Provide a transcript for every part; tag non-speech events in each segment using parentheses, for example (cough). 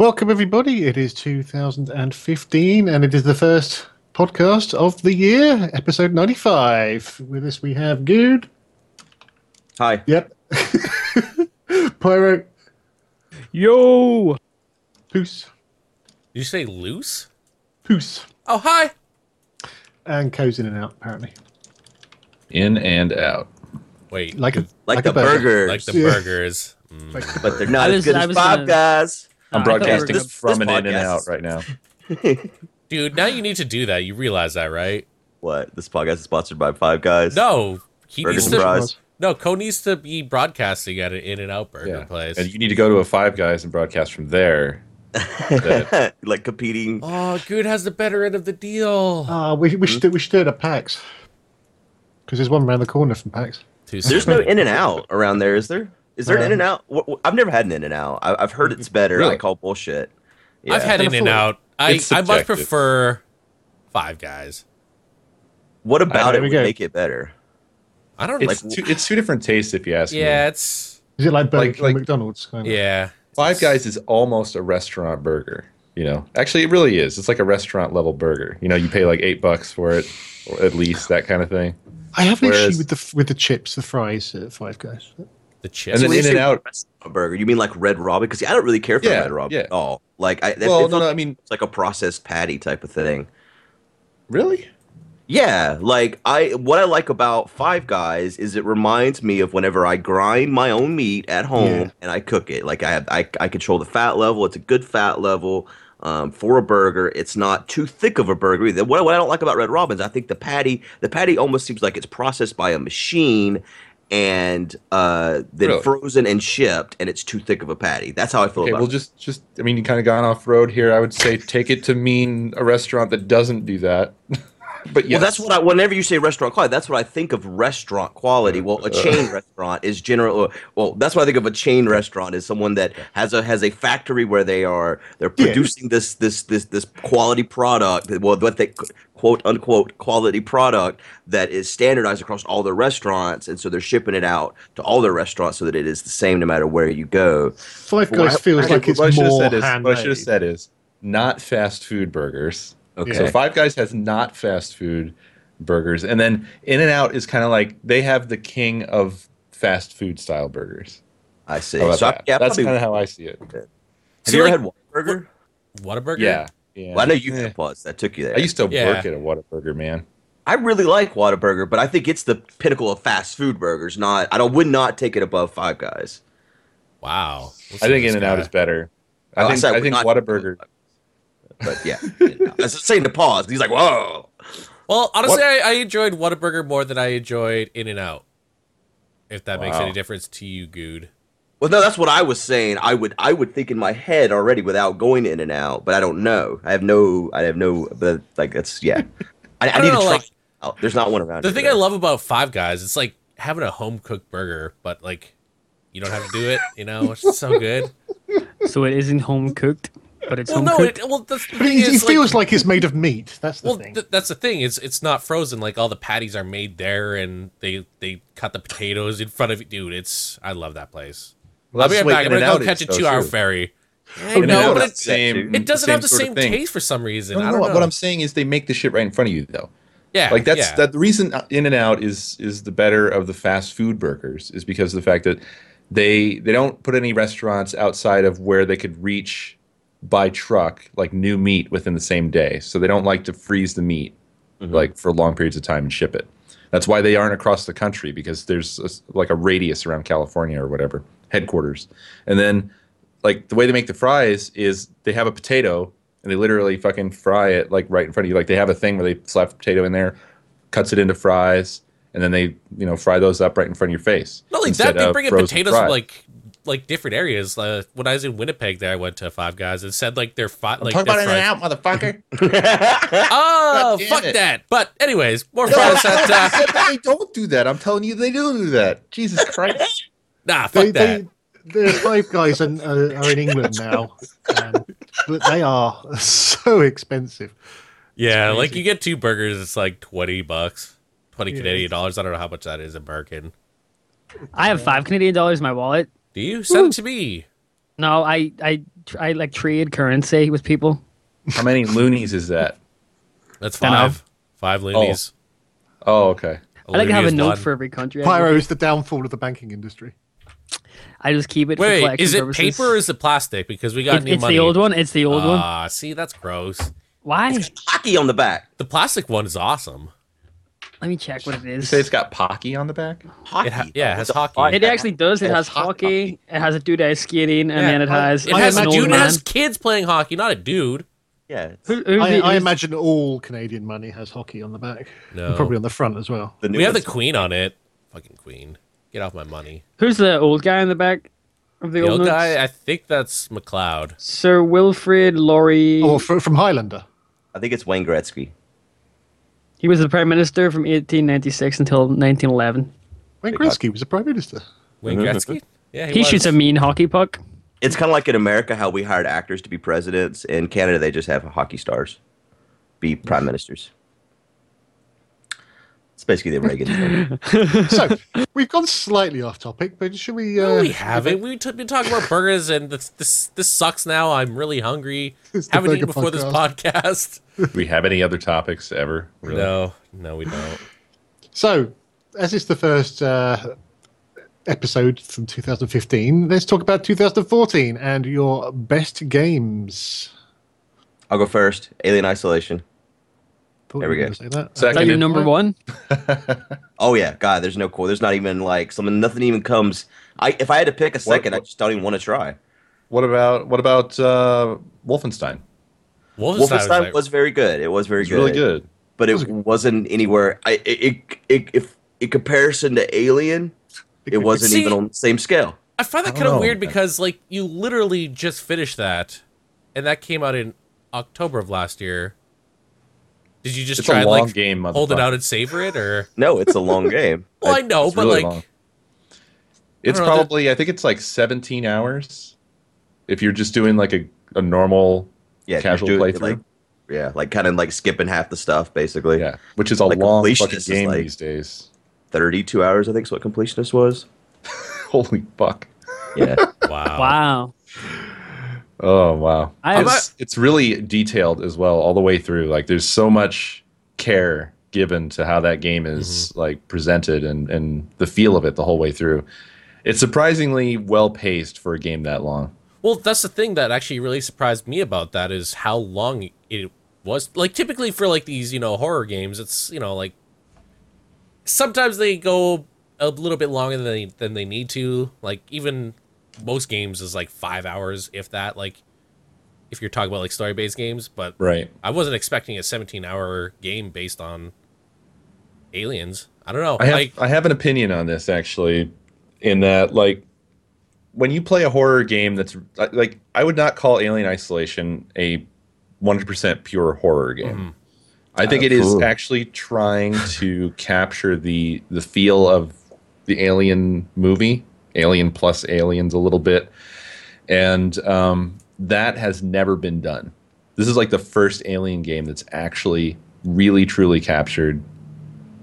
Welcome, everybody. It is 2015, and it is the first podcast of the year, episode 95. With us, we have Good. Hi. Yep. (laughs) Pyro. Yo! Poos. Did you say loose? Poos. Oh, hi. And Co's in and out, apparently. In and out. Wait, Like a Like, a the burger. burgers. like the Yeah. burgers. Mm. Like the but they're not I as was- good I as was Five gonna- Guys. I'm I thought we were broadcasting gonna- from this an in and out right now. (laughs) Dude, now you need to do that. You realize that, right? What? This podcast is sponsored by Five Guys. No, he Burgers needs and to. fries. No, Co needs to be broadcasting at an In and Out Burger Yeah. place. And you need to go to a Five Guys and broadcast from there. (laughs) Like competing. Oh, Good has the better end of the deal. Ah, we, we, should do, we should do it at PAX. Because there's one around the corner from PAX. There's no In and Out around there, is there? Is there an Um, In and Out? I've never had an In and Out. I've heard it's better. I Really? call bullshit. Yeah. I've had Can In and. Out. I I much prefer Five Guys. What about it we would go. make it better? I don't know. it's, two, it's two different tastes, if you ask me. yeah, it's Is it like Burger Like- like- McDonald's? Kind of? yeah. Five Guys is almost a restaurant burger. You know, actually, it really is. It's like a restaurant level burger. You know, you pay like eight bucks for it, or at least that kind of thing. I have an issue with the with the chips, the fries at Five Guys. The chips. And then when you In and say Out. restaurant burger. You mean like Red Robin? Because I don't really care for Yeah, Red Robin yeah. at all. Like, I, that, Well, no, feels no, I mean, it's like a processed patty type of thing. really? Yeah, like I what I like about Five Guys is it reminds me of whenever I grind my own meat at home Yeah. and I cook it. Like I have, I I control the fat level. It's a good fat level um, for a burger. It's not too thick of a burger either. What, what I don't like about Red Robin's, I think the patty the patty almost seems like it's processed by a machine and uh, then Really? frozen and shipped, and it's too thick of a patty. That's how I feel Okay, about well, it. just, just, I mean, you kind of gone off road here. I would say take it to mean a restaurant that doesn't do that. (laughs) but yes. Well, that's what I. Whenever you say restaurant quality, that's what I think of restaurant quality. Well, a chain (laughs) restaurant is general. Well, that's what I think of a chain restaurant is someone that has a has a factory where they are they're Yeah. producing this this this this quality product. Well, what they quote unquote quality product that is standardized across all their restaurants, and so they're shipping it out to all their restaurants so that it is the same no matter where you go. Five Guys I- feels I- like it's what I should have more said is handmade. what I should have said is not fast food burgers. Okay. So Five Guys has not fast food burgers, and then In and Out is kind of like they have the king of fast food style burgers. I see. How about so I, yeah, That's kind of how I see it. have See, you ever had like- had Whataburger? Whataburger? Yeah, yeah. Well, I know you had was that took you there. I used to Yeah. work at a Whataburger, man. I really like Whataburger, but I think it's the pinnacle of fast food burgers. Not, I don't, would not take it above Five Guys. Wow. I think In and Out is better. I Oh, think said I think not- Whataburger. But yeah, (laughs) I was saying to pause. He's like, "Whoa!" Well, honestly, What- I, I enjoyed Whataburger more than I enjoyed In and Out. If that makes any difference to you, Good. Well, no, that's what I was saying. I would, I would think in my head already without going in and out, but I don't know. I have no, I have no, but like that's yeah. I, I, don't need know, to try. like- it out. There's not one around. The thing though. I love about Five Guys, it's like having a home cooked burger, but like you don't have to do it. You know, it's so good. So it isn't home cooked, but it's Well, home no, cooked. it, well, that's the But thing it, it is, feels like, like it's made of meat. That's the well, thing. th- that's the thing. It's it's not frozen. Like all the patties are made there, and they they cut the potatoes in front of you, dude. It's I love that place. Well, I'll be right back. I'm gonna In-N-Out go is, catch a two hour ferry. I In-N-Out know, but it, same- it doesn't same have the same thing. taste for some reason. No, I don't no. know. What I'm saying is they make the shit right in front of you, though. yeah, like that's yeah. that the reason in and out is is the better of the fast food burgers is because of the fact that they they don't put any restaurants outside of where they could reach by truck like new meat within the same day so they don't like to freeze the meat mm-hmm. like for long periods of time and ship it that's why they aren't across the country because there's a, like a radius around california or whatever headquarters and then like the way they make the fries is they have a potato and they literally fucking fry it like right in front of you. Like they have a thing where they slap the potato in there, cuts it into fries, and then they you know fry those up right in front of your face. Not only that, they of bring in potatoes fries. from like like different areas. Uh, when I was in Winnipeg, there I went to Five Guys and said like they're fi- like Talk about in and fries- out, motherfucker. (laughs) Oh, fuck it. that! But anyways, more fries at uh, they don't do that. I'm telling you, they do do that. Jesus Christ. (laughs) nah, fuck they, that. they, the Five Guys are, are, are in England now, um, but they are so expensive. yeah, like you get two burgers, it's like twenty bucks, twenty Yeah. Canadian dollars. I don't know how much that is in American. I have five Canadian dollars in my wallet. Do you send it to me? No, I I I like trade currency with people. How many loonies is that? That's five. Five loonies. Oh, okay. I like to have a note one. for every country. I Pyro live is the downfall of the banking industry. In. I just keep it. for Wait, is it purposes. paper or is it plastic? Because we got It's, new it's money. the old one. It's the old one. Ah, see, that's gross. Why? Hockey on the back. The plastic one is awesome. Let me check what it is. You say it's got Pocky on the back? Hockey. It ha- yeah, it has What the hockey. It actually does. It has hockey. It has a dude that is skating, and Yeah. then it has. It I has an dude. It man. has kids playing hockey, not a dude. Yeah. Who, who's I, the- I imagine all Canadian money has hockey on the back. No. And probably on the front as well. The We have the queen on it. Fucking queen. Get off my money. Who's the old guy in the back of the, The old old guy, I think that's McLeod. Sir Wilfrid Laurier. Oh, fr- from Highlander. I think it's Wayne Gretzky. He was the prime minister from 1896 until 1911. Wayne Gretzky was the prime minister. Wayne Mhm. Gretzky? Yeah, he, He shoots a mean hockey puck. It's kind of like in America how we hired actors to be presidents. In Canada, they just have hockey stars be prime ministers. It's basically the Reagan (laughs) so we've gone slightly off topic, but should we? Uh, No, we haven't. We've t- been talking about burgers, and this, this this sucks now. I'm really hungry. (laughs) It's the Haven't eaten burger before this podcast. Do (laughs) we have any other topics ever? Really? No, no, we don't. So, as it's the first uh, episode from 2015, let's talk about 2014 and your best games. I'll go first. Alien Isolation. Thought There you we were go. gonna Say that. Is that your number one? (laughs) Oh yeah, God. There's no core. There's not even like something. Nothing even comes. I if I had to pick a second, I what- just don't even want to try. What about what about uh, Wolfenstein? Wolfenstein, Wolfenstein was, like- was very good. It was very It's good. really good. but it wasn't anywhere. I it, it, it if in comparison to Alien, it wasn't See- even on the same scale. I find that I kind of weird because like you literally just finished that, and that came out in October of last year. Did you just It's try a long like game. hold it out and savor it, or (laughs) No, it's a long game. (laughs) well, I know, It's but really like long. It's don't know, probably I think it's like 17 hours. If you're just doing like a, a normal Yeah, casual do playthrough. Like, yeah, like kind of like skipping half the stuff basically. yeah, which is a Like long fucking game like- these days. thirty-two hours, I think, is what completionist was. (laughs) Holy fuck! Yeah, wow, Wow. Oh wow, I- it's, it's really detailed as well all the way through. Like there's so much care given to how that game is mm-hmm. like presented and and the feel of it the whole way through. It's surprisingly well paced for a game that long. Well, that's the thing that actually really surprised me about that is how long it was. Like typically for like these, you know, horror games, it's you know like sometimes they go a little bit longer than they than they need to. Like even most games is like five hours, if that. Like if you're talking about like story based games, but Right. I wasn't expecting a 17 hour game based on aliens. I don't know. I have like I have an opinion on this actually, in that like when you play a horror game that's like I would not call Alien Isolation a 100% pure horror game. Mhm. I think Uh, it is cool. actually trying to capture the the feel of the Alien movie, Alien plus Aliens a little bit, and um, that has never been done. This is like the first Alien game that's actually really truly captured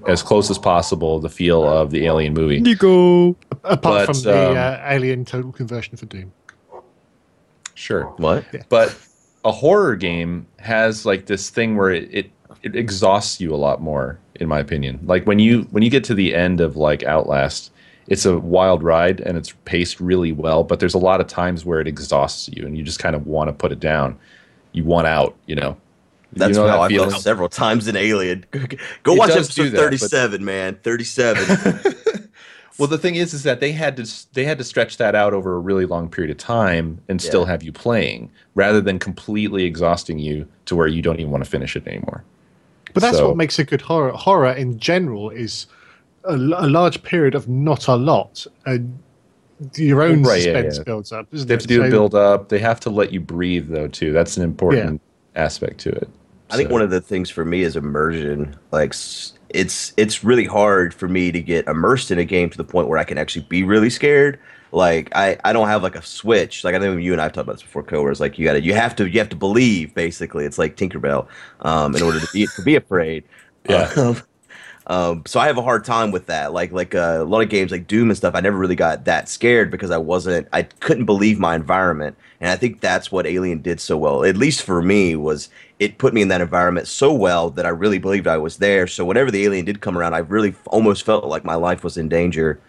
as close as possible the feel of the Alien movie. Nico. Apart But, from the um, uh, Alien Total Conversion for Doom. Sure. what? but a horror game has like this thing where it, it it exhausts you a lot more in my opinion like when you when you get to the end of like outlast it's a wild ride and it's paced really well but there's a lot of times where it exhausts you and you just kind of want to put it down you want out you know That's you know how that I feeling? felt several times in Alien. (laughs) Go watch does do episode that, but- thirty-seven, man. Thirty-seven. (laughs) well the thing is is that they had to they had to stretch that out over a really long period of time and still have you playing rather than completely exhausting you to where you don't even want to finish it anymore But that's So- what makes a good horror. Horror in general is a, l- a large period of not a lot. And your own Right, suspense yeah. builds up. Isn't They have it? to do a build up. They have to let you breathe though too. That's an important aspect to it. I think one of the things for me is immersion. Like it's it's really hard for me to get immersed in a game to the point where I can actually be really scared. Like I, I don't have like a switch. Like I know you and I've talked about this before, Co. Where it's like you got to you have to you have to believe basically. It's like Tinkerbell, um, in order to be to be afraid. (laughs) Yeah. Um, Um, so I have a hard time with that. Like like uh, a lot of games like Doom and stuff, I never really got that scared because I wasn't I couldn't believe my environment. And I think that's what Alien did so well, at least for me, was it put me in that environment so well that I really believed I was there. So whenever the alien did come around, I really f- almost felt like my life was in danger,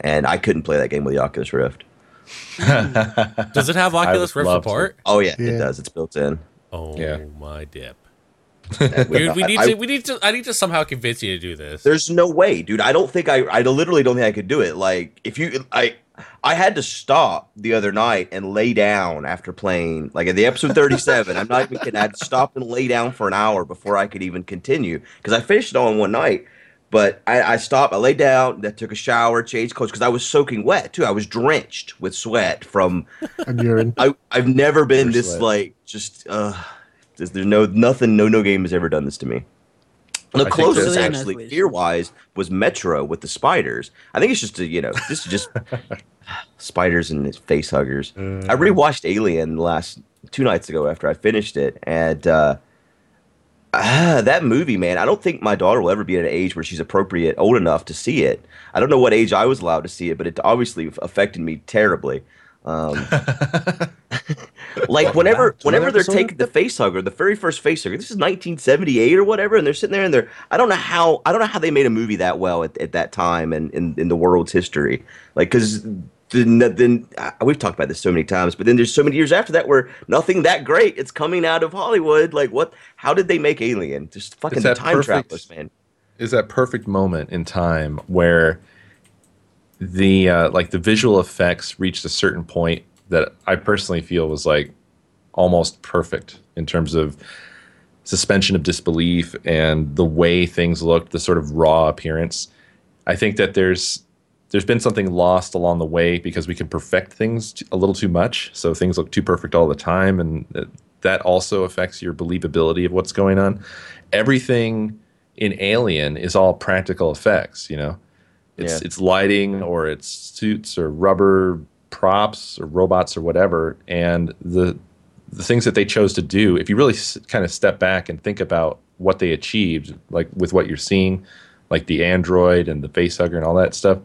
and I couldn't play that game with the Oculus Rift. Does it have (laughs) Oculus Rift love to. support? Oh yeah, Yeah. it does. It's built in. Oh Yeah. my dip. We- We, (laughs) we need I- to. We need to. I need to somehow convince you to do this. There's no way, dude. I don't think I. I literally don't think I could do it. Like if you, I, I had to stop the other night and lay down after playing. Like at the episode 37, I'm not even kidding. I had to stop and lay down for an hour before I could even continue because I finished it all in one night. But I, I stopped. I laid down. Then took a shower, changed clothes because I was soaking wet too. I was drenched with sweat from. (laughs) and urine. I I've never been Pure this sweat. like just. uh There's, there's no nothing. No no game has ever done this to me. The closest actually fear wise was Metro with the spiders. I think it's just a, you know this is just (laughs) spiders and face huggers. I rewatched Alien last two nights ago after I finished it, and uh, ah, that movie, man. I don't think my daughter will ever be at an age where she's appropriate, old enough to see it. I don't know what age I was allowed to see it, but it obviously affected me terribly. Um, (laughs) like whenever whenever they're taking the face hugger, the very first face hugger, this is 1978 or whatever, and they're sitting there and they're I don't know how I don't know how they made a movie that well at, at that time and in, in the world's history, like because. Then, then uh, we've talked about this so many times, but then there's so many years after that where nothing that great it's coming out of Hollywood. Like what? How did they make Alien? Just fucking the time perfect- travelers, man. is that perfect moment in time where the uh, like the visual effects reached a certain point that I personally feel was like almost perfect in terms of suspension of disbelief and the way things looked, the sort of raw appearance. I think that there's there's been something lost along the way because we can perfect things a little too much, so things look too perfect all the time, and that also affects your believability of what's going on. Everything in Alien is all practical effects, you know. It's Yeah. it's lighting or it's suits or rubber props or robots or whatever, and the the things that they chose to do. If you really s- kind of step back and think about what they achieved, like with what you're seeing, like the android and the facehugger and all that stuff,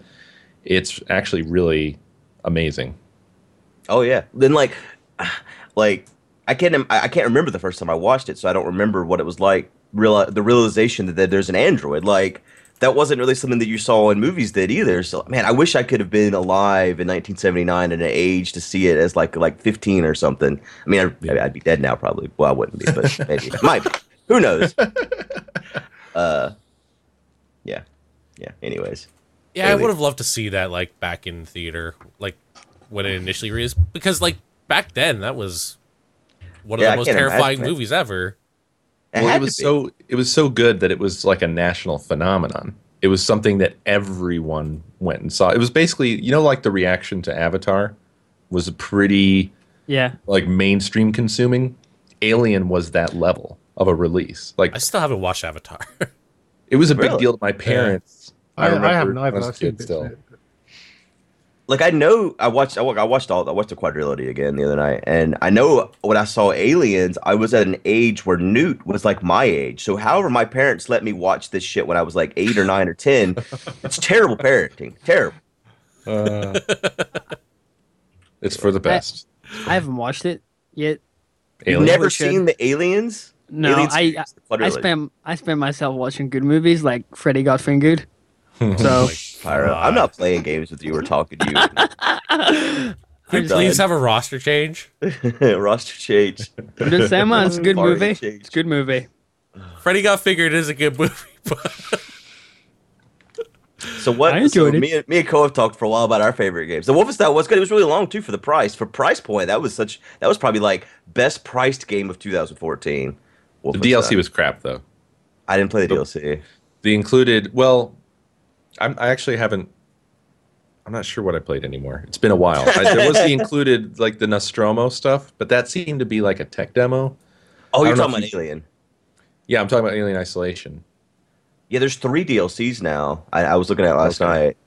it's actually really amazing. Oh yeah. Then like, (sighs) like I can't I I can't remember the first time I watched it, so I don't remember what it was like. Real the realization that, that there's an android like that wasn't really something that you saw in movies did either. So man, I wish I could have been alive in 1979 at an age to see it as like like 15 or something. I mean, I, I'd be dead now probably. Well, I wouldn't be, but (laughs) maybe might be. Who knows? (laughs) Uh, yeah, yeah. Anyways. Yeah, I would have loved to see that like back in theater, like when it initially released, because like back then that was one of Yeah, the most terrifying imagine movies ever. It Well, it was so it was so good that it was like a national phenomenon. It was something that everyone went and saw. It was basically, you know, like the reaction to Avatar was a pretty Yeah. like mainstream consuming. Alien was that level of a release. Like I still haven't watched Avatar. (laughs) it was a big deal to my parents. I, I, remember haven't when either. I was I've a seen kid still. of it. Like I know I watched I, wa- I watched all I watched the quadrilogy again the other night, and I know when I saw Aliens, I was at an age where Newt was like my age. So however my parents let me watch this shit when I was like eight or nine or ten, (laughs) it's terrible parenting, terrible. Uh, it's for the best. I haven't watched it yet. You've never We should. seen the Aliens? No, Alien I series, the I quadrilogy. spent I spent myself watching good movies like Freddy Got Fingered. Hmm. So Pyro, I'm not playing games with you or talking to I'm Could (laughs) just, please have a roster change? (laughs) Roster change. I'm just saying, man, it's a good Party movie. change. It's a good movie. Freddy Got Fingered is a good movie, but (laughs) So what? I enjoyed so it. Me, and- me and Ko have talked for a while about our favorite games. The Wolfenstein was good. It was really long too for the price. For price point, that was such. That was probably like best priced game of 2014. The Wolfenstein. DLC was crap though. I didn't play the the- DLC. The included, well, I'm, I actually haven't. I'm not sure what I played anymore. It's been a while. I, there was the (laughs) included like the Nostromo stuff, but that seemed to be like a tech demo. Oh, you're talking about Alien. Yeah, I'm talking about Alien Isolation. Yeah, there's three DLCs now. I, I was looking at last Okay. night.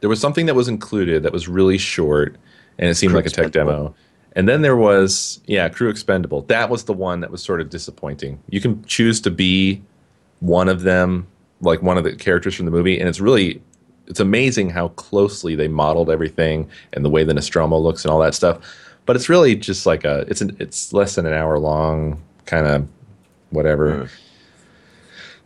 There was something that was included that was really short, and it seemed Crew like a tech demo. And then there was yeah, Crew Expendable. That was the one that was sort of disappointing. You can choose to be one of them, like one of the characters from the movie, and it's really it's amazing how closely they modeled everything and the way the Nostromo looks and all that stuff. But it's really just like a it's an it's less than an hour long kind of whatever. Mm.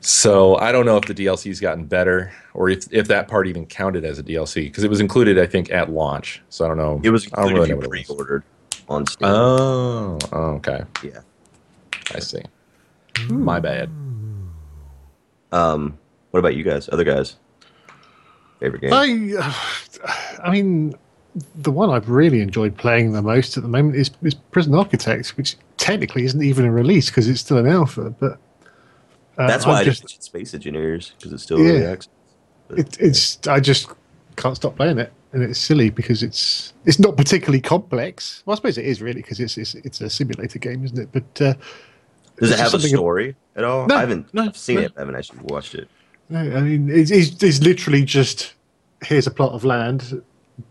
So I don't know if the DLC's gotten better or if if that part even counted as a DLC because it was included I think at launch. So I don't know. It was I don't included really if know you what pre-ordered on Steam. Oh, oh, okay. yeah. I see. My bad. Um, what about you guys? Other guys? Favorite game? I, I mean, the one I've really enjoyed playing the most at the moment is, is Prison Architect, which technically isn't even a release because it's still an alpha. But uh, That's why I'm I just, just mentioned Space Engineers because it's still Yeah. early access. But, it, it's I just can't stop playing it, and it's silly because it's it's not particularly complex. Well, I suppose it is really because it's, it's it's a simulator game, isn't it? But uh, Does it have a story at all? No, I haven't no, seen no. it. I haven't actually watched it. No, I mean, it's, it's, it's literally just here's a plot of land,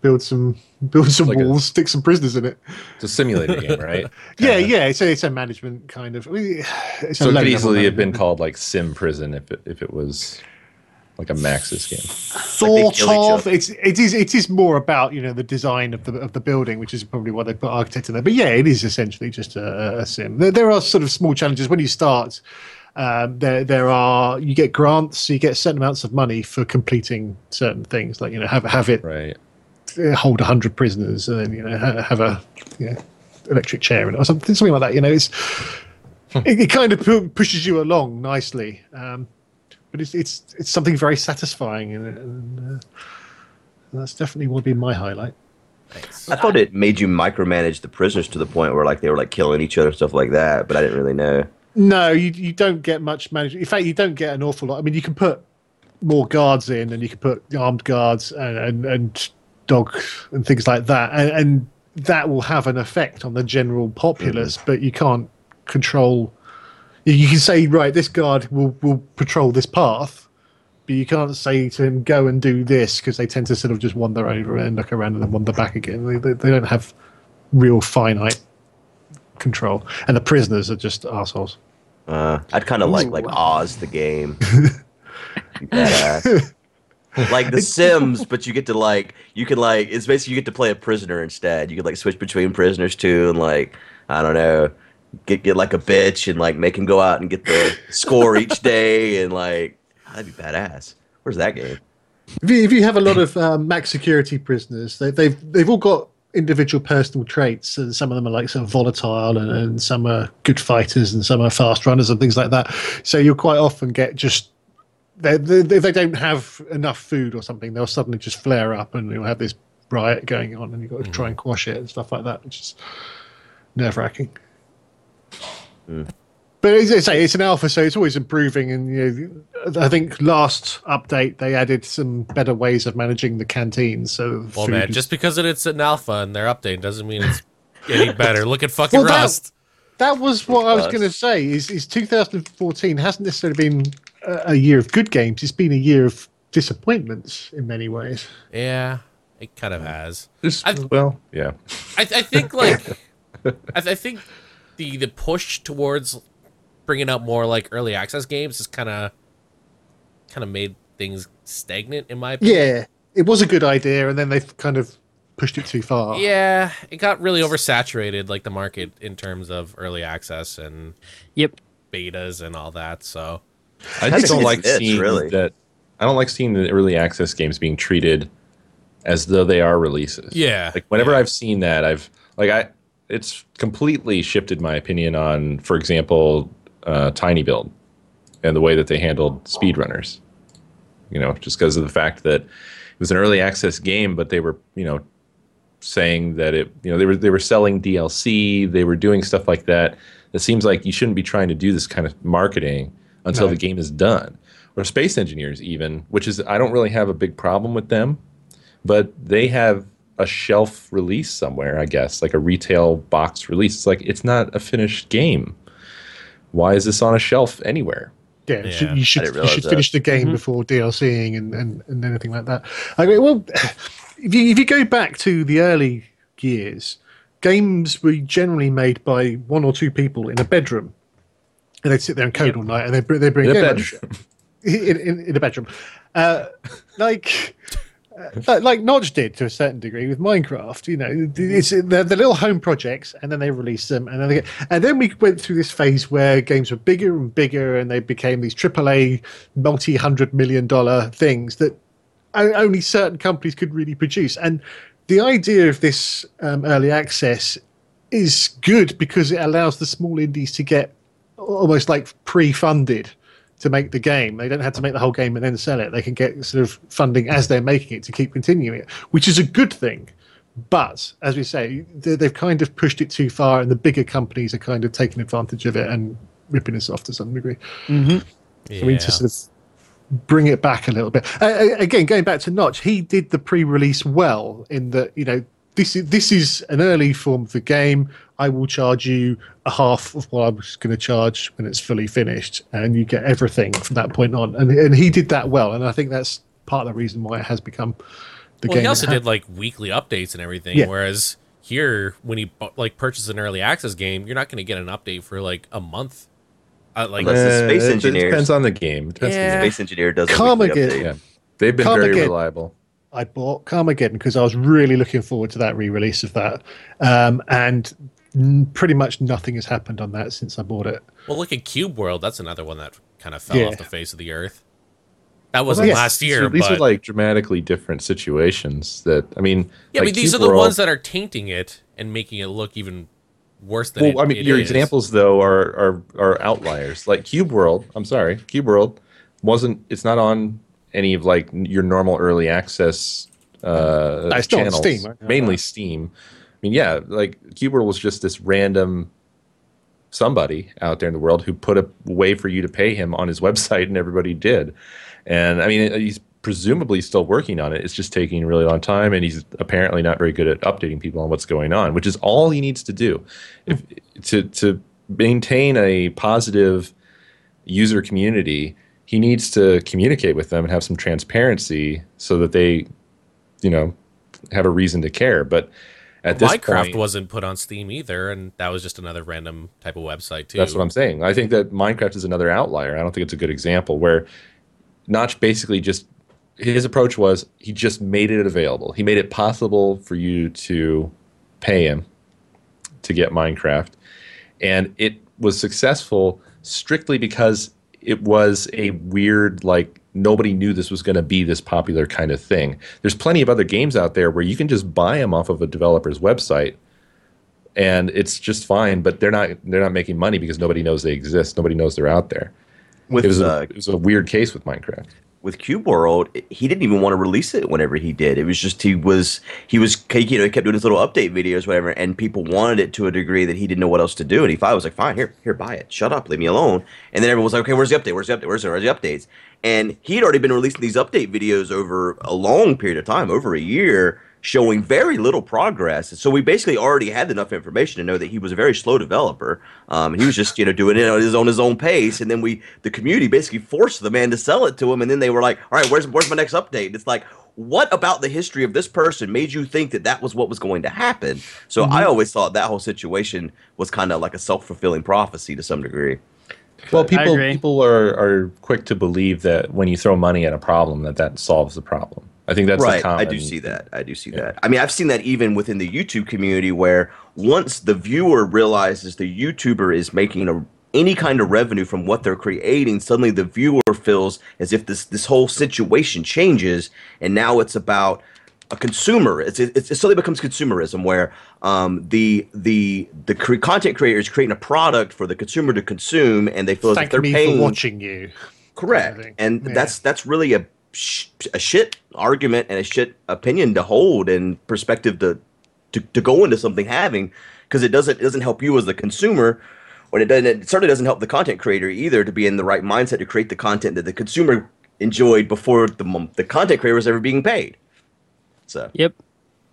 build some build some Like a- walls, stick some prisoners in it. It's a simulator game, right? (laughs) Yeah, Kinda. yeah, it's a, it's a management kind of. It's So a it low could easily have been called like Sim Prison if it if it was like a Maxis game. sort kill each of. It's it is it is more about you know the design of the of the building, which is probably why they put architect in there. But yeah, it is essentially just a, a sim. There, there are sort of small challenges when you start. Um, there there are you get grants, you get certain amounts of money for completing certain things, like you know have have it Right. uh, hold hundred prisoners, and then you know have a you know, electric chair in it or something something like that. You know, it's it, it kind of pu- pushes you along nicely. Um, but it's it's it's something very satisfying, and, and uh, that's definitely would be my highlight. I thought it made you micromanage the prisoners to the point where like they were like killing each other and stuff like that, but I didn't really know. No, you you don't get much management. In fact, you don't get an awful lot. I mean, you can put more guards in, and you can put armed guards and and, and dog and things like that, and, and that will have an effect on the general populace. Mm. But you can't control. You you can say right, this guard will will patrol this path, but you can't say to him go and do this because they tend to sort of just wander over and look around and then wander back again. They, they, they don't have real finite control, and the prisoners are just assholes. Uh, I'd kind of like like Oz the game. Be (laughs) badass. like The Sims, but you get to like you can like it's basically you get to play a prisoner instead. You could like switch between prisoners too, and like I don't know, get get like a bitch and like make him go out and get the score each (laughs) day, and like that'd be badass. Where's that game? If you, if you have a lot of um, max security prisoners, they, they've they've all got individual personal traits, and some of them are like sort of volatile, and, and some are good fighters, and some are fast runners, and things like that. So you'll quite often get just they, they, if they don't have enough food or something, they'll suddenly just flare up, and you'll have this riot going on, and you've got to try mm. and quash it and stuff like that, which is nerve wracking. Mm. But as I say, it's an alpha, so it's always improving. And you know, I think last update they added some better ways of managing the canteens. So Well, man, is- just because it's an alpha and they're updating doesn't mean it's any (laughs) better. Look at fucking Well, that- Rust. that was what I was going to say. Is is 2014 hasn't necessarily been a, a year of good games. It's been a year of disappointments in many ways. Yeah, it kind of has. Just, I've- well, yeah. I, I think like (laughs) I, I think the the push towards bringing out more like early access games has kind of kind of made things stagnant in my opinion. Yeah, it was a good idea, and then they've kind of pushed it too far. Yeah, it got really oversaturated, like the market in terms of early access and Yep. betas and all that. So I I just don't like this, seeing really. that. I don't like seeing the early access games being treated as though they are releases. Yeah, Like whenever yeah. I've seen that, I've like I, it's completely shifted my opinion on, for example, uh, Tiny Build and the way that they handled speedrunners. You know, just because of the fact that it was an early access game, but they were, you know, saying that it, you know, they were they were selling DLC, they were doing stuff like that. It seems like you shouldn't be trying to do this kind of marketing until the game is done. Or Space Engineers, even, which is I don't really have a big problem with them, but they have a shelf release somewhere, I guess, like a retail box release. It's like it's not a finished game. Why is this on a shelf anywhere? Yeah, you should, Yeah, you should, you realize should that. finish the game before DLCing and, and, and anything like that. I mean, well, if you, if you go back to the early years, games were generally made by one or two people in a bedroom. And they'd sit there and code all night and they'd, they'd bring In a yeah, bedroom. (laughs) in, in, in a bedroom, uh, like. (laughs) uh, like Notch did to a certain degree with Minecraft, you know, it's the, the little home projects, and then they release them, and then they get, and then we went through this phase where games were bigger and bigger, and they became these AAA, multi-hundred million dollar things that only certain companies could really produce. And the idea of this um, early access is good because it allows the small indies to get almost like pre-funded to make the game. They don't have to make the whole game and then sell it. They can get sort of funding as they're making it to keep continuing it, which is a good thing. But as we say, they- they've kind of pushed it too far, and the bigger companies are kind of taking advantage of it and ripping us off to some degree. Yeah. I mean, to sort of bring it back a little bit. Uh, uh, again, going back to Notch, he did the pre-release well in that you know this is this is an early form of the game. I will charge you a half of what I was going to charge when it's fully finished, and you get everything from that point on. And and he did that well, and I think that's part of the reason why it has become the well, game. he also did like weekly updates and everything. Yeah. Whereas here, when you like purchase an early access game, you're not going to get an update for like a month. Uh, like Unless the Eh, Space it- It depends on the game. It depends on the Yeah. Space Engineer does a Karma weekly. Yeah, they've been very Carmageddon. reliable. I bought Carmageddon because I was really looking forward to that re-release of that, um, and n- pretty much nothing has happened on that since I bought it. well, look at Cube World. That's another one that kind of fell Yeah. off the face of the earth. That wasn't yes. last year, So these but are like dramatically different situations. That I mean, yeah, like but these are the World- ones that are tainting it and making it look even worse than it, Well, I mean, it your is. examples though are, are are outliers. Like Cube World, I'm sorry, Cube World wasn't. It's not on any of like your normal early access uh, not on channels. Steam, right? Mainly Steam. I mean, yeah, like Cube was just this random somebody out there in the world who put a way for you to pay him on his (laughs) website, and everybody did. And I mean, he's presumably still working on it. It's just taking a really long time, and he's apparently not very good at updating people on what's going on, which is all he needs to do. If to to maintain a positive user community, he needs to communicate with them and have some transparency so that they, you know, have a reason to care. But at this Minecraft point, wasn't put on Steam either, and that was just another random type of website too. That's what I'm saying. I think that Minecraft is another outlier. I don't think it's a good example where Notch basically just his approach was he just made it available. He made it possible for you to pay him to get Minecraft. And it was successful strictly because it was a weird like nobody knew this was going to be this popular kind of thing. There's plenty of other games out there where you can just buy them off of a developer's website and it's just fine. But they're not they're not making money because nobody knows they exist. Nobody knows they're out there. With it was uh, it was a weird case with Minecraft. With Cube World, he didn't even want to release it whenever he did. It was just he was he was you know he kept doing his little update videos, whatever, and people wanted it to a degree that he didn't know what else to do. And he finally was like, "Fine, here, here, buy it. Shut up, leave me alone." And then everyone was like, "Okay, where's the update? Where's the update? Where's the, where's the updates?" And he had already been releasing these update videos over a long period of time, over a year, showing very little progress. So we basically already had enough information to know that he was a very slow developer. Um, and he was just you know doing it on his on his own pace. And then we the community basically forced the man to sell it to him. And then they were like, "All right, where's where's my next update?" And it's like. What about the history of this person made you think that that was what was going to happen? So I always thought that whole situation was kind of like a self fulfilling prophecy to some degree. Well, people people are, are quick to believe that when you throw money at a problem, that that solves the problem. I think that's a right. common, I do see that. I do see that. I mean, I've seen that even within the YouTube community, where once the viewer realizes the YouTuber is making a any kind of revenue from what they're creating, suddenly the viewer feels as if this this whole situation changes, and now it's about a consumer. It's it's, it suddenly becomes consumerism, where um, the the the cre- content creator is creating a product for the consumer to consume, and they feel as if they're me paying for watching you. Correct. I think. And Yeah. that's that's really a sh- a shit argument and a shit opinion to hold and perspective to to, to go into something having because it doesn't it doesn't help you as the consumer or it doesn't it certainly doesn't help the content creator either to be in the right mindset to create the content that the consumer enjoyed before the the content creator was ever being paid. So Yep,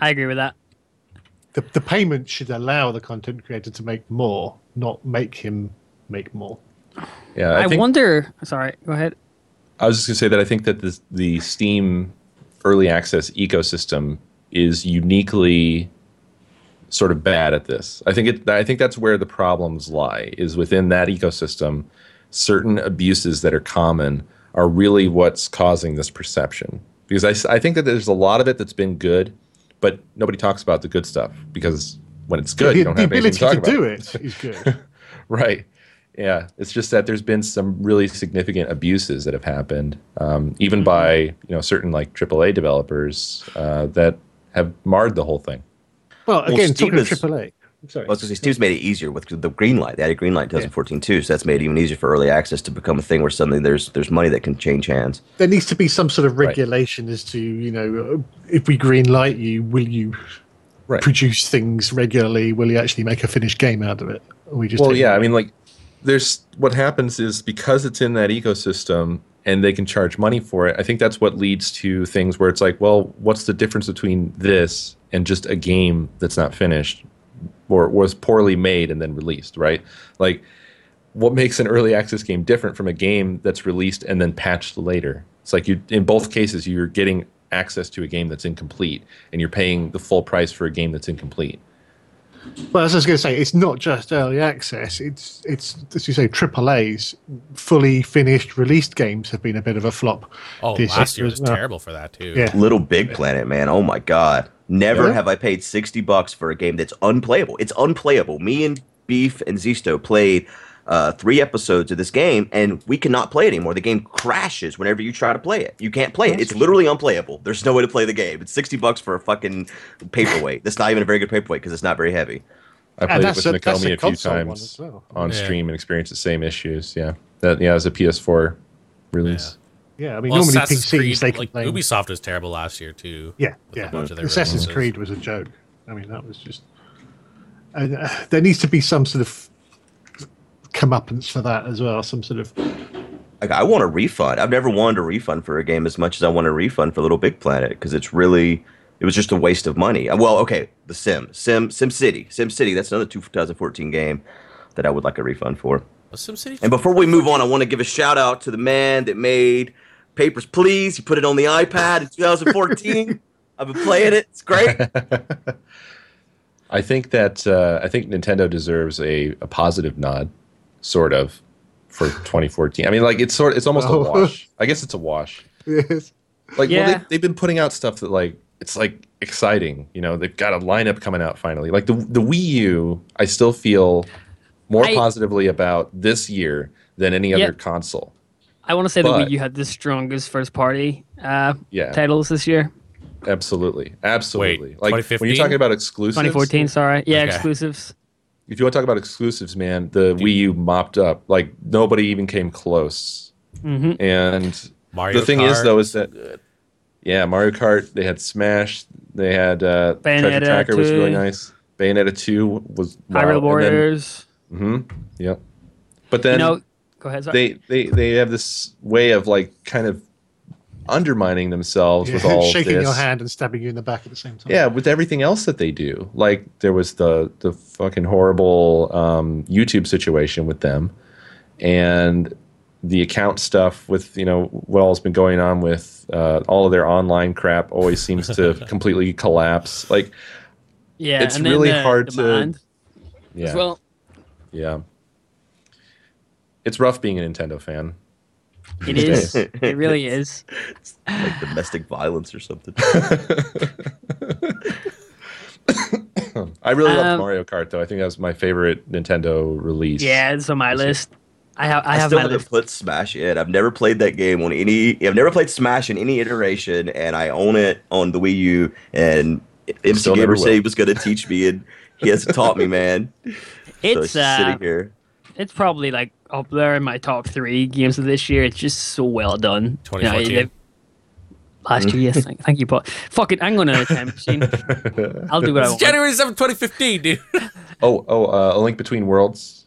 I agree with that. The, the payment should allow the content creator to make more, not make him make more. Yeah, I, I, think, wonder. Sorry, go ahead. I was just gonna say that I think that the the Steam early access ecosystem is uniquely sort of bad at this. I think it. I think that's where the problems lie. Is within that ecosystem, certain abuses that are common are really what's causing this perception. Because I, I think that there's a lot of it that's been good, but nobody talks about the good stuff because when it's good, the, you don't the have anything ability to to, talk do about. it is good. (laughs) Right. Yeah. It's just that there's been some really significant abuses that have happened, um, even by you know certain like AAA developers uh, that have marred the whole thing. Well, again, Steam talking of AAA. Sorry. Well, I was gonna say, Steam's made it easier with the green light. They had a green light in 2014 too, so that's made it even easier for early access to become a thing where suddenly there's there's money that can change hands. there needs to be some sort of Right. regulation as to you know if we green light you, will you Right. produce things regularly? Will you actually make a finished game out of it? Or we just Well, yeah. it? I mean, like, there's what happens is because it's in that ecosystem and they can charge money for it. I think that's what leads to things where it's like, well, what's the difference between this and just a game that's not finished or was poorly made and then released, right? Like, what makes an early access game different from a game that's released and then patched later? It's like you, in both cases, you're getting access to a game that's incomplete and you're paying the full price for a game that's incomplete. Well, as I was going to say, it's not just early access. It's it's as you say, AAA's fully finished released games have been a bit of a flop. Oh, this last year was well. terrible for that too. Yeah. Little Big Planet, man. Oh my god. Never Yeah. have I paid 60 bucks for a game that's unplayable. It's unplayable. Me and Beef and Zisto played uh, three episodes of this game, and we cannot play it anymore. The game crashes whenever you try to play it. You can't play it. It's literally unplayable. There's no way to play the game. It's 60 bucks for a fucking paperweight. That's not even a very good paperweight because it's not very heavy. I played it with a- Nakomi a a, few times well. on Yeah. stream and experienced the same issues. Yeah, that yeah, it was a PS4 release. Yeah, I mean, Well, normally Assassin's PCs Creed, they like complain. Ubisoft was terrible last year too. yeah, with a yeah. bunch of their Assassin's releases. Creed was a joke. I mean, that was just. Uh, there needs to be some sort of comeuppance for that as well. Some sort of Like I want a refund. I've never wanted a refund for a game as much as I want a refund for Little Big Planet because it's really it was just a waste of money. Uh, Well, okay, The Sim, Sim, Sim City, Sim City. That's another 2014 game that I would like a refund for. Was SimCity? And before we move on, I want to give a shout out to the man that made Papers, Please. He put it on the iPad in 2014. (laughs) I've been playing it. It's great. (laughs) I think that uh, I think Nintendo deserves a, a positive nod, sort of, for 2014. I mean, like it's sort it's almost (laughs) Oh. a wash. I guess it's a wash. yes. Like, well, Yeah. they, they've been putting out stuff that like it's like exciting. You know, they've got a lineup coming out finally. Like the the Wii U, I still feel more I- positively about this year than any other console. I want to say that But- Wii U had the strongest first party uh, Yeah. titles this year. Absolutely, absolutely. like when you're talking about exclusives, 2014, sorry. Yeah, Okay. exclusives. If you want to talk about exclusives, man, the Wii U mopped up. Like nobody even came close. hmm And Mario the thing is, though, is that good. yeah, Mario Kart. They had Smash. They had uh, Treasure Bayonetta Tracker was really 2. nice. Bayonetta two was wow. Hyrule Warriors. hmm Yep. But then you know, go ahead. Sorry. they they they have this way of like kind of undermining themselves with all shaking this. your hand and stabbing you in the back at the same time. Yeah, with everything else that they do. Like there was the the fucking horrible um, YouTube situation with them, and the account stuff with you know what all's been going on with uh, all of their online crap always seems to (laughs) completely collapse. Like yeah, it's and then really the hard to- yeah, as well. yeah. It's rough being a Nintendo fan. It is. it really (laughs) is. like domestic violence or something. (laughs) I really loved Um, Mario Kart though. I think that was my favorite Nintendo release. Yeah, it's on my list. I have. I I, have still my haven't list. put Smash in. I've never played that game on any. I've never played Smash in any iteration, and I own it on the Wii U. And MC Still Gamer said he was going to teach me, and he hasn't taught me, man. (laughs) so It's it's just sitting uh, here. it's probably like up there in my top three games of this year. It's just so well done. You know, 2014. last year, yes. Thank, thank you, Paul. Fuck it, I'm gonna time machine. I'll do what I want. January 7th, 2015, dude. (laughs) Oh, oh, uh, A Link Between Worlds.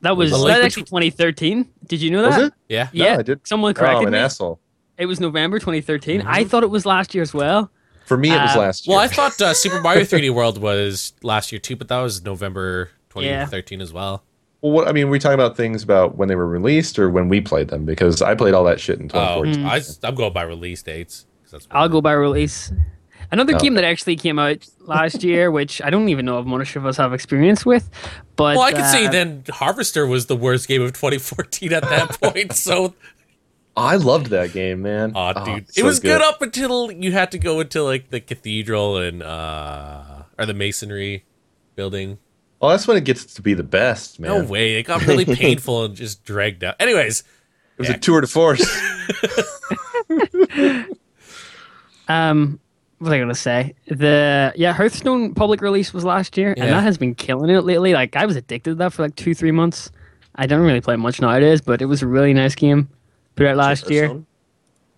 That was A that Link was actually 2013. Did you know that? Was it? yeah. No, Yeah, I did. someone Oh, corrected I'm an me. asshole. It was November 2013. Mm-hmm. I thought it was last year as well. For me, it was Uh, last year. Well, I thought uh, Super Mario 3D World was last year too, but that was November 2013 as well. Well, what I mean, we talking about things about when they were released or when we played them because I played all that shit in Oh, 2014. I, I'm going by release dates. 'cause that's I'll go by release. Another Oh. game that actually came out last (laughs) year, which I don't even know if most of us have experience with, but Well, I could say uh, then Harvester was the worst game of 2014 at that (laughs) point. So I loved that game, man. Aw, Oh, dude, so it was good. up until you had to go into like the cathedral and uh or the masonry building. Well, that's when it gets to be the best, man. No way, it got really (laughs) painful and just dragged out. Anyways, It was a tour de force. (laughs) (laughs) Um, what was I gonna say? The yeah, Hearthstone public release was last year, Yeah. and that has been killing it lately. Like I was addicted to that for like two, three months. I don't really play much nowadays, but it was a really nice game. Put out last year. Hearthstone?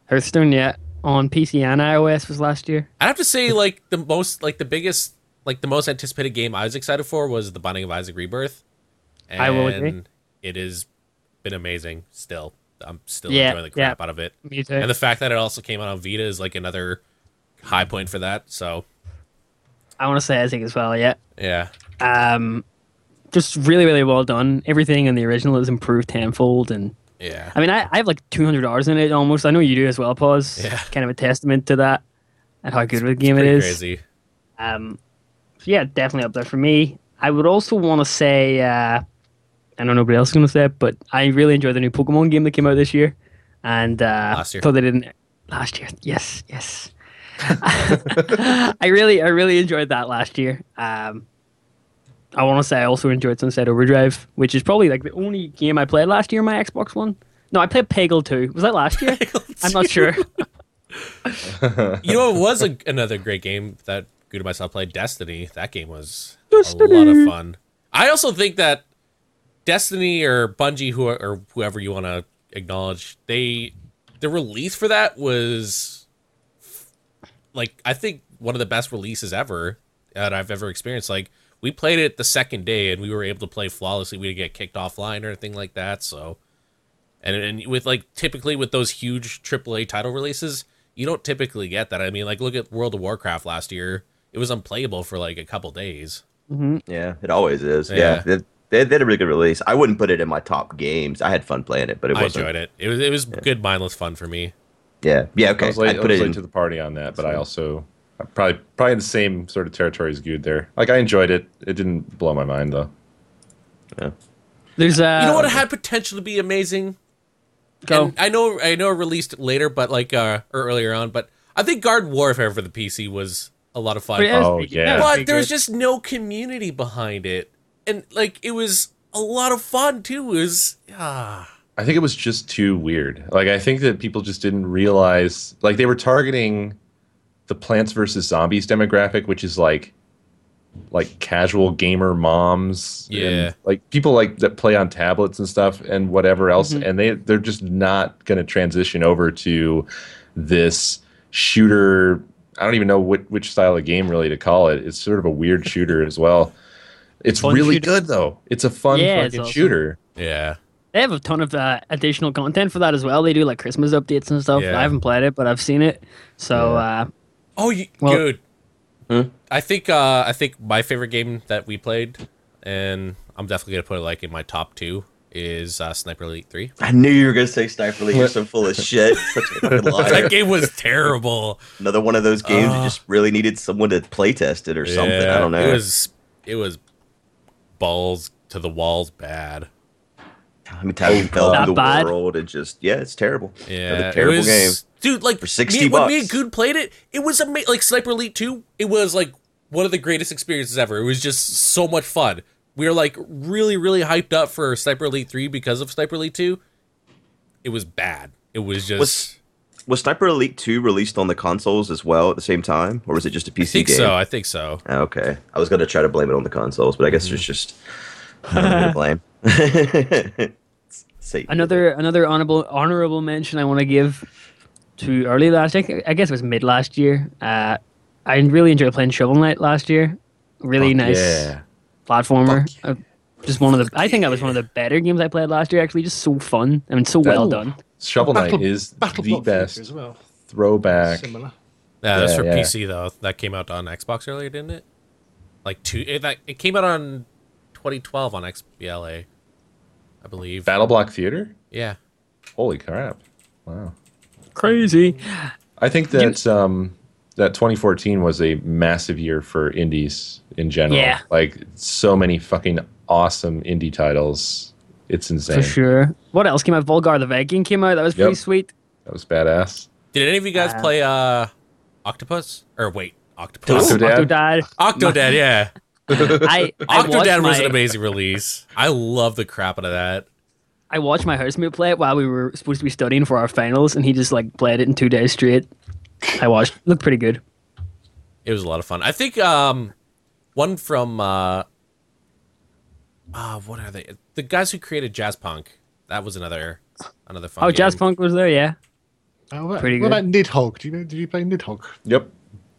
Hearthstone, yeah, on PC and iOS was last year. I have to say, like the most, like the biggest, like the most anticipated game I was excited for was the Binding of Isaac Rebirth. And I will agree. It has been amazing. Still, I'm still Yeah, enjoying the crap out of it. Me too. And the fact that it also came out on Vita is like another high point for that. So I want to say Isaac as well. Yeah. yeah, Um, just really, really well done. Everything in the original is improved tenfold, and yeah. I mean, I, I have like 200 hours in it almost. I know you do as well, Pause. Yeah. Kind of a testament to that and how good of a game it is. crazy. Um, so yeah, definitely up there for me. I would also want to say, uh, I don't know nobody else is going to say it, but I really enjoyed the new Pokemon game that came out this year. And uh, Last year. thought they didn't last year. Yes, yes. (laughs) (laughs) I really, I really enjoyed that last year. Um, I want to say I also enjoyed Sunset Overdrive, which is probably like the only game I played last year on my Xbox One. No, I played Peggle 2. Was that last year? I'm not sure. (laughs) You know, it was a, another great game that And myself played. Destiny. That game was Destiny. a lot of fun. I also think that Destiny or Bungie, who or whoever you want to acknowledge, they the release for that was like I think one of the best releases ever that I've ever experienced. Like we played it the second day and we were able to play flawlessly. We didn't get kicked offline or anything like that. So, and and with like typically with those huge AAA title releases, you don't typically get that. I mean, like look at World of Warcraft last year; it was unplayable for like a couple days. Yeah, it always is. Yeah. Yeah, they, they, they had a really good release. I wouldn't put it in my top games. I had fun playing it, but it I wasn't. I enjoyed it. It was it was good, mindless fun for me. Yeah, yeah, okay. I was late, I'd I put was it late in. to the party on that, but I also I'm probably probably in the same sort of territory as Good there. Like I enjoyed it. It didn't blow my mind though. Yeah. There's uh, You know what? It had potential to be amazing. Go. And I know I know it released later, but like uh or earlier on, but I think Garden Warfare for the PC was a lot of fun. But it was Oh, yeah. but pretty there's just no community behind it, and like it was a lot of fun too. It was ah. I think it was just too weird. Like I think that people just didn't realize like they were targeting the Plants vs Zombies demographic, which is like like casual gamer moms Yeah. and like people like that play on tablets and stuff and whatever else and they they're just not going to transition over to this shooter I don't even know what which style of game really to call it. It's sort of a weird shooter as well. It's Fun really shooter. good though. It's a fun Yeah, fucking awesome. shooter. Yeah. They have a ton of uh, additional content for that as well. They do like Christmas updates and stuff. Yeah. I haven't played it, but I've seen it. So uh, Oh, you, Well- good. Hmm? I think uh, I think my favorite game that we played, and I'm definitely gonna put it like in my top two, is uh, Sniper Elite Three. I knew you were gonna say Sniper Elite. You're so full of shit. Such a fucking (laughs) liar. that game was terrible. Another one of those games Ah. that just really needed someone to play test it or something. I don't know. It was it was balls to the walls bad. How many times you fell That through the bad? world and just yeah, it's terrible. Yeah, Another it terrible was, game. dude. Like For 60 me, when me and Good played it, it was amazing. Like Sniper Elite Two, it was like one of the greatest experiences ever. It was just so much fun. We were like really, really hyped up for Sniper Elite Three because of Sniper Elite Two. It was bad. It was just. Was was Sniper Elite Two released on the consoles as well at the same time, or was it just a PC I think game? so. I think so. Okay, I was gonna try to blame it on the consoles, but I guess Mm-hmm. it's just nobody to blame. (laughs) Say another another honorable honorable mention I want to give to early last. I, I guess it was mid last year. Uh, I really enjoyed playing Shovel Knight last year. Really Fuck nice Yeah. Platformer. Uh, just one of the. I think that was one of the better games I played last year. Actually, just so fun. I mean, so well done. Shovel Knight Battle- is Battle the Block best as well. throwback. Similar. Yeah, that's Yeah, for yeah. PC though. That came out on Xbox earlier, didn't it? Like two. It, that, it came out on 2012 on XBLA, I believe. Battle Block Theater? Yeah. Holy crap. Wow. Crazy. I think that um, that 2014 was a massive year for indies in general. Yeah. Like so many fucking awesome indie titles. It's insane. for sure. What else came out? Volgarr the Viking came out. That was pretty Yep. sweet. That was badass. Did any of you guys Uh, play uh Octopus? Or wait, Octopus. Octodad? Octodad. Octodad, yeah. (laughs) I, I Octodad was my- an amazing release. I love the crap out of that. I watched my housemate play it while we were supposed to be studying for our finals, and he just like played it in two days straight. I watched. Looked pretty good. It was a lot of fun. I think um one from uh uh what are they? The guys who created Jazz Punk. That was another another fun Oh, game. Jazz Punk was there, yeah. Oh, what, Pretty what good. about Nidhogg? Do you know? Did you play Nidhogg? Yep.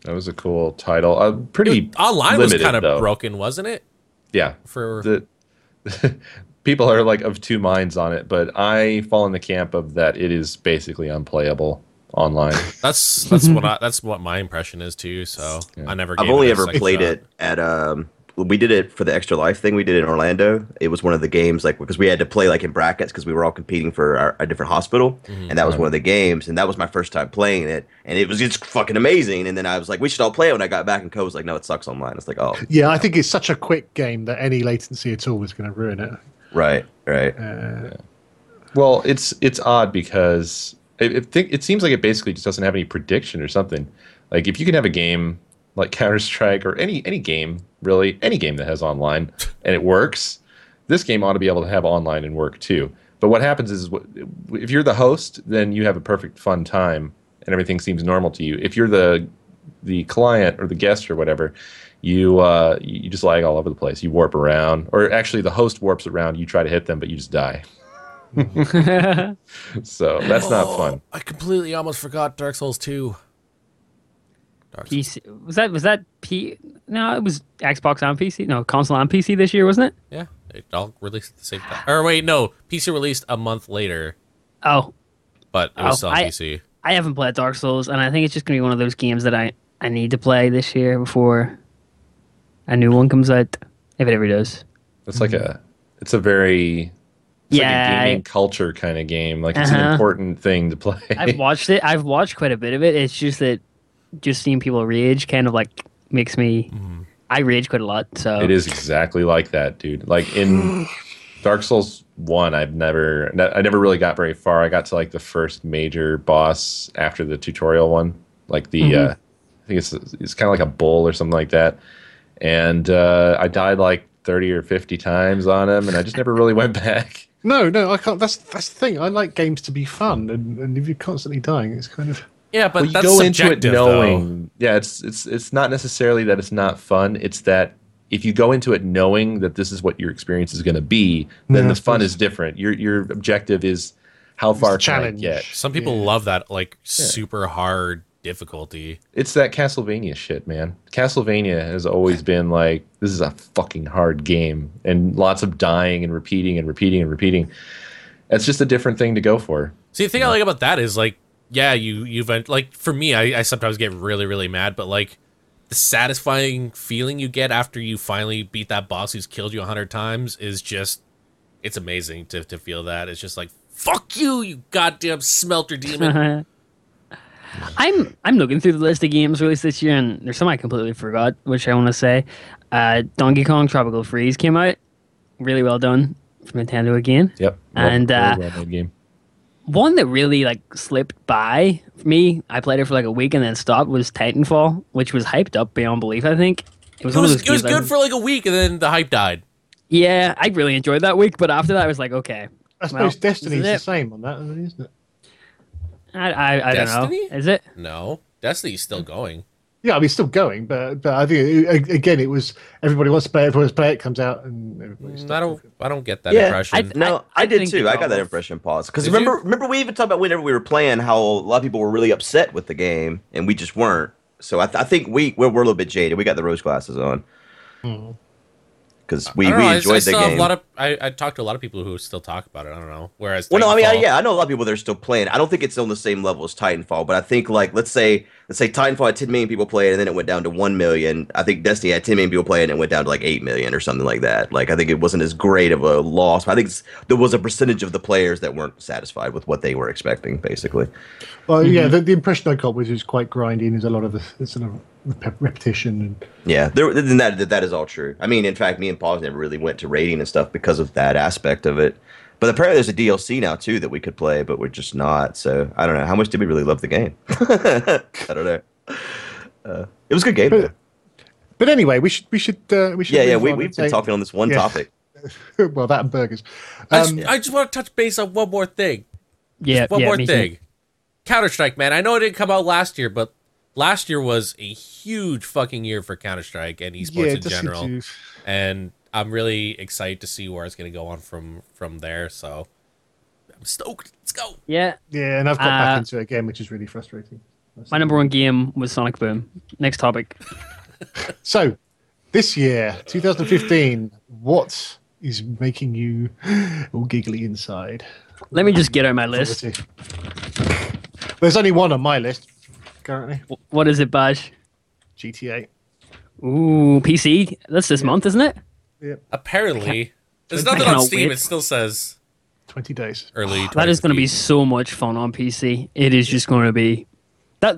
That was a cool title. Uh, pretty Online was kind of though. broken, wasn't it? Yeah. For The (laughs) people are like of two minds on it, but I fall in the camp of that it is basically unplayable online. (laughs) that's that's what I, that's what my impression is too. So Yeah. I never. I've only it a ever played shot. it at um. We did it for the extra life thing. We did it in Orlando. It was one of the games like because we had to play like in brackets because we were all competing for our, a different hospital, and that was one of the games. And that was my first time playing it, and it was just fucking amazing. And then I was like, we should all play it. When I got back, and Co was like, no, it sucks online. It's like, oh, Yeah, I think it's such a quick game that any latency at all is going to ruin it. right, right. Uh, Well, it's it's odd because it, it, it seems like it basically just doesn't have any prediction or something. Like if you can have a game like Counter Strike or any any game really any game that has online and it works, this game ought to be able to have online and work too. But what happens is if you're the host, then you have a perfect fun time and everything seems normal to you. If you're the the client or the guest or whatever, you uh, you just lag all over the place. You warp around, or actually the host warps around. You try to hit them, but you just die. (laughs) So that's not Oh, fun. I completely almost forgot Dark Souls 2. Dark Souls. PC was that was that P? No, it was Xbox on PC. No, console on PC this year, wasn't it? Yeah, it all released at the same time. Or wait, no, PC released a month later, Oh, but it was Oh, still on oh, I- PC. I haven't played Dark Souls, and I think it's just gonna be one of those games that I I need to play this year before a new one comes out, if it ever does. It's like a it's a very it's Yeah, like a I- gaming culture kind of game. Like it's an Uh-huh. important thing to play. I've (laughs) watched it. I've watched quite a bit of it. It's just that just seeing people rage kind of like makes me. I rage quite a lot. So it is exactly like that, dude. Like in (sighs) Dark Souls One, I've never I never really got very far. I got to like the first major boss after the tutorial one, like the Mm-hmm. uh, I think it's it's kind of like a bull or something like that. And uh, I died like thirty or fifty times on him, and I just never really went (laughs) back. No, no, I can't. That's that's the thing. I like games to be fun, and, and if you're constantly dying, it's kind of. Yeah, but well, you that's go into it subjective, though. knowing yeah it's it's it's not necessarily that it's not fun it's that if you go into it knowing that this is what your experience is going to be then Yeah, the fun is different your your objective is how far can I challenge. get Some people Yeah. love that like super hard difficulty. it's that castlevania shit man castlevania has always (laughs) been like this is a fucking hard game and lots of dying and repeating and repeating and repeating it's just a different thing to go for See, the thing I like about that is like, yeah, you you've like for me, I, I sometimes get really really mad, but like the satisfying feeling you get after you finally beat that boss who's killed you a hundred times is just it's amazing to to feel that. It's just like fuck you, you goddamn smelter demon. (laughs) I'm I'm looking through the list of games released this year, and there's some I completely forgot, which I want to say. Uh, Donkey Kong Tropical Freeze came out, really well done from Nintendo again. yep And, Well- uh, well made game One that really like slipped by for me, I played it for like a week and then stopped, was Titanfall, which was hyped up beyond belief. I think it was It one was, of those it was games I- good for like a week, and then the hype died. yeah, I really enjoyed that week, but after that, I was like, okay, I Well, suppose Destiny's the same on that, isn't it? I I, I don't know, Destiny? is it? No, Destiny's still going. Yeah, I mean, still going, but but I think it, again, it was everybody wants to play, it, everybody wants to play it, comes out, and everybody's. Mm, I don't I don't get that Yeah, impression. I- No, I, did too. I got that impression, pause. Because remember, you? remember we even talked about whenever we were playing how a lot of people were really upset with the game, and we just weren't. So I, th- I think we we're, we're a little bit jaded. We got the rose glasses on because we, I don't we know, I- I enjoyed the still have game. A lot of I, I talked to a lot of people who still talk about it. I don't know. Whereas well, no, I mean, I, yeah, I know a lot of people that are still playing. I don't think it's on the same level as Titanfall, but I think like let's say let's say Titanfall had 10 million people play it, and then it went down to 1 million. I think Destiny had 10 million people play it, and it went down to like 8 million or something like that. Like I think it wasn't as great of a loss. But I think it's, there was a percentage of the players that weren't satisfied with what they were expecting, basically. Well, Mm-hmm. yeah, the, the impression I got was it was quite grindy, and there's a lot of the there's sort of rep- repetition, and Yeah, there, then that that is all true. I mean, in fact, me and Paul never really went to raiding and stuff because of that aspect of it. But apparently, there's a DLC now too that we could play, but we're just not. So I don't know. How much did we really love the game? (laughs) I don't know. Uh, it was a good game. But- though. But anyway, we should we should uh, we should. Yeah, yeah. we, we've been say- talking on this one Yeah. topic. (laughs) well, that and burgers. I, Um, just, I just want to touch base on one more thing. Yeah, One yeah, more thing. Counter Strike, man. I know it didn't come out last year, but last year was a huge fucking year for Counter Strike and esports yeah, in it does seem general. to- And I'm really excited to see where it's going to go on from from there. So I'm stoked. Let's go. Yeah, Yeah, and I've got back Uh, into it again, which is really frustrating. my number one game was Sonic Boom. Next topic. (laughs) So, this year, 2015, what is making you all giggly inside? Let me just get out my list. There's only one on my list currently. What is it, Bash? GTA. Ooh, PC. That's this month, isn't it? Yeah, apparently, there's I nothing on Steam. wait. It still says 20 days. early. (sighs) That is going to be so much fun on PC. It is just going to be that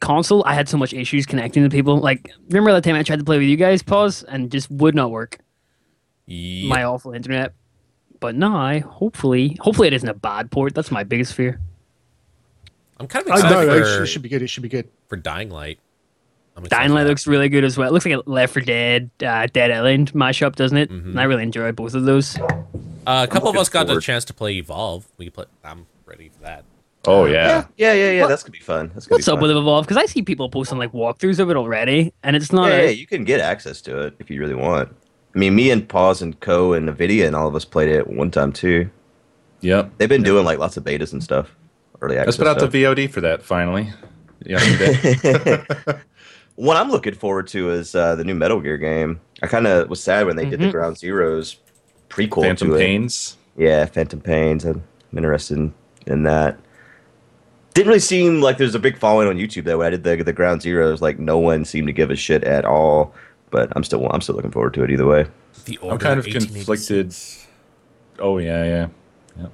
console. I had so much issues connecting to people. Like, remember that time I tried to play with you guys, pause, and just would not work. Yep. My awful internet. But now, hopefully, hopefully it isn't a bad port. That's my biggest fear. I'm kind of I excited know, it for, should, it should be good. It should be good. for Dying Light. Dying Light looks really good as well. It looks like a Left 4 Dead, uh, Dead Island mashup, doesn't it? Mm-hmm. And I really enjoy both of those. Uh, a couple of us got the chance to play Evolve. We play. I'm ready for that. Oh yeah. Yeah, yeah, yeah. That's gonna be fun. That's gonna What's be up fun. with Evolve? Because I see people posting like walkthroughs of it already, and it's not. yeah, a, yeah, you can get access to it if you really want. I mean, me and Paws and Co and Nvidia and all of us played it one time too. Yep. They've been doing like lots of betas and stuff. Early access. Let's put out stuff. the VOD for that finally. Yeah. (laughs) What I'm looking forward to is uh, the new Metal Gear game. I kind of was sad when they did the Mhm. Ground Zeroes prequel Phantom to it. Pains. Yeah, Phantom Pains. I'm interested in, in that. Didn't really seem like there's a big following on YouTube though. When I did the the Ground Zeroes, like no one seemed to give a shit at all. But I'm still I'm still looking forward to it either way. The Order I'm kind of conflicted. Oh yeah, yeah.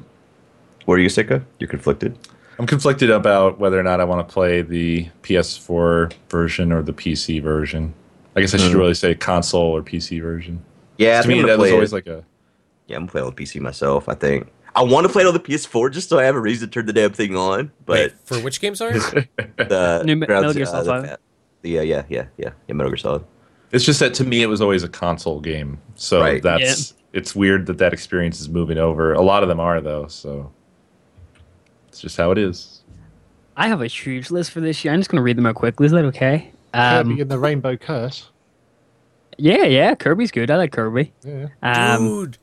What are you sick of? You're conflicted. I'm conflicted about whether or not I want to play the PS4 version or the PC version. I guess I should Hmm. really say console or PC version. Yeah, I to think me, I'm that gonna was play always it. like a. Yeah, I'm gonna play on PC myself. I think I want to play it on the PS4 just so I have a reason to turn the damn thing on. Wait, But for which game? Sorry. (laughs) the (laughs) New Me- Ground Metal Gear Solid the, the uh, yeah yeah yeah yeah Metal Gear Solid. It's just that to me, it was always a console game. So Right. that's it's weird that that experience is moving over. A lot of them are though, so it's just how it is. I have a huge list for this year. I'm just going to read them out quickly. Is that okay? Kirby Um, and the Rainbow Curse. yeah, yeah. Kirby's good. I like Kirby. Yeah. Um, Dude,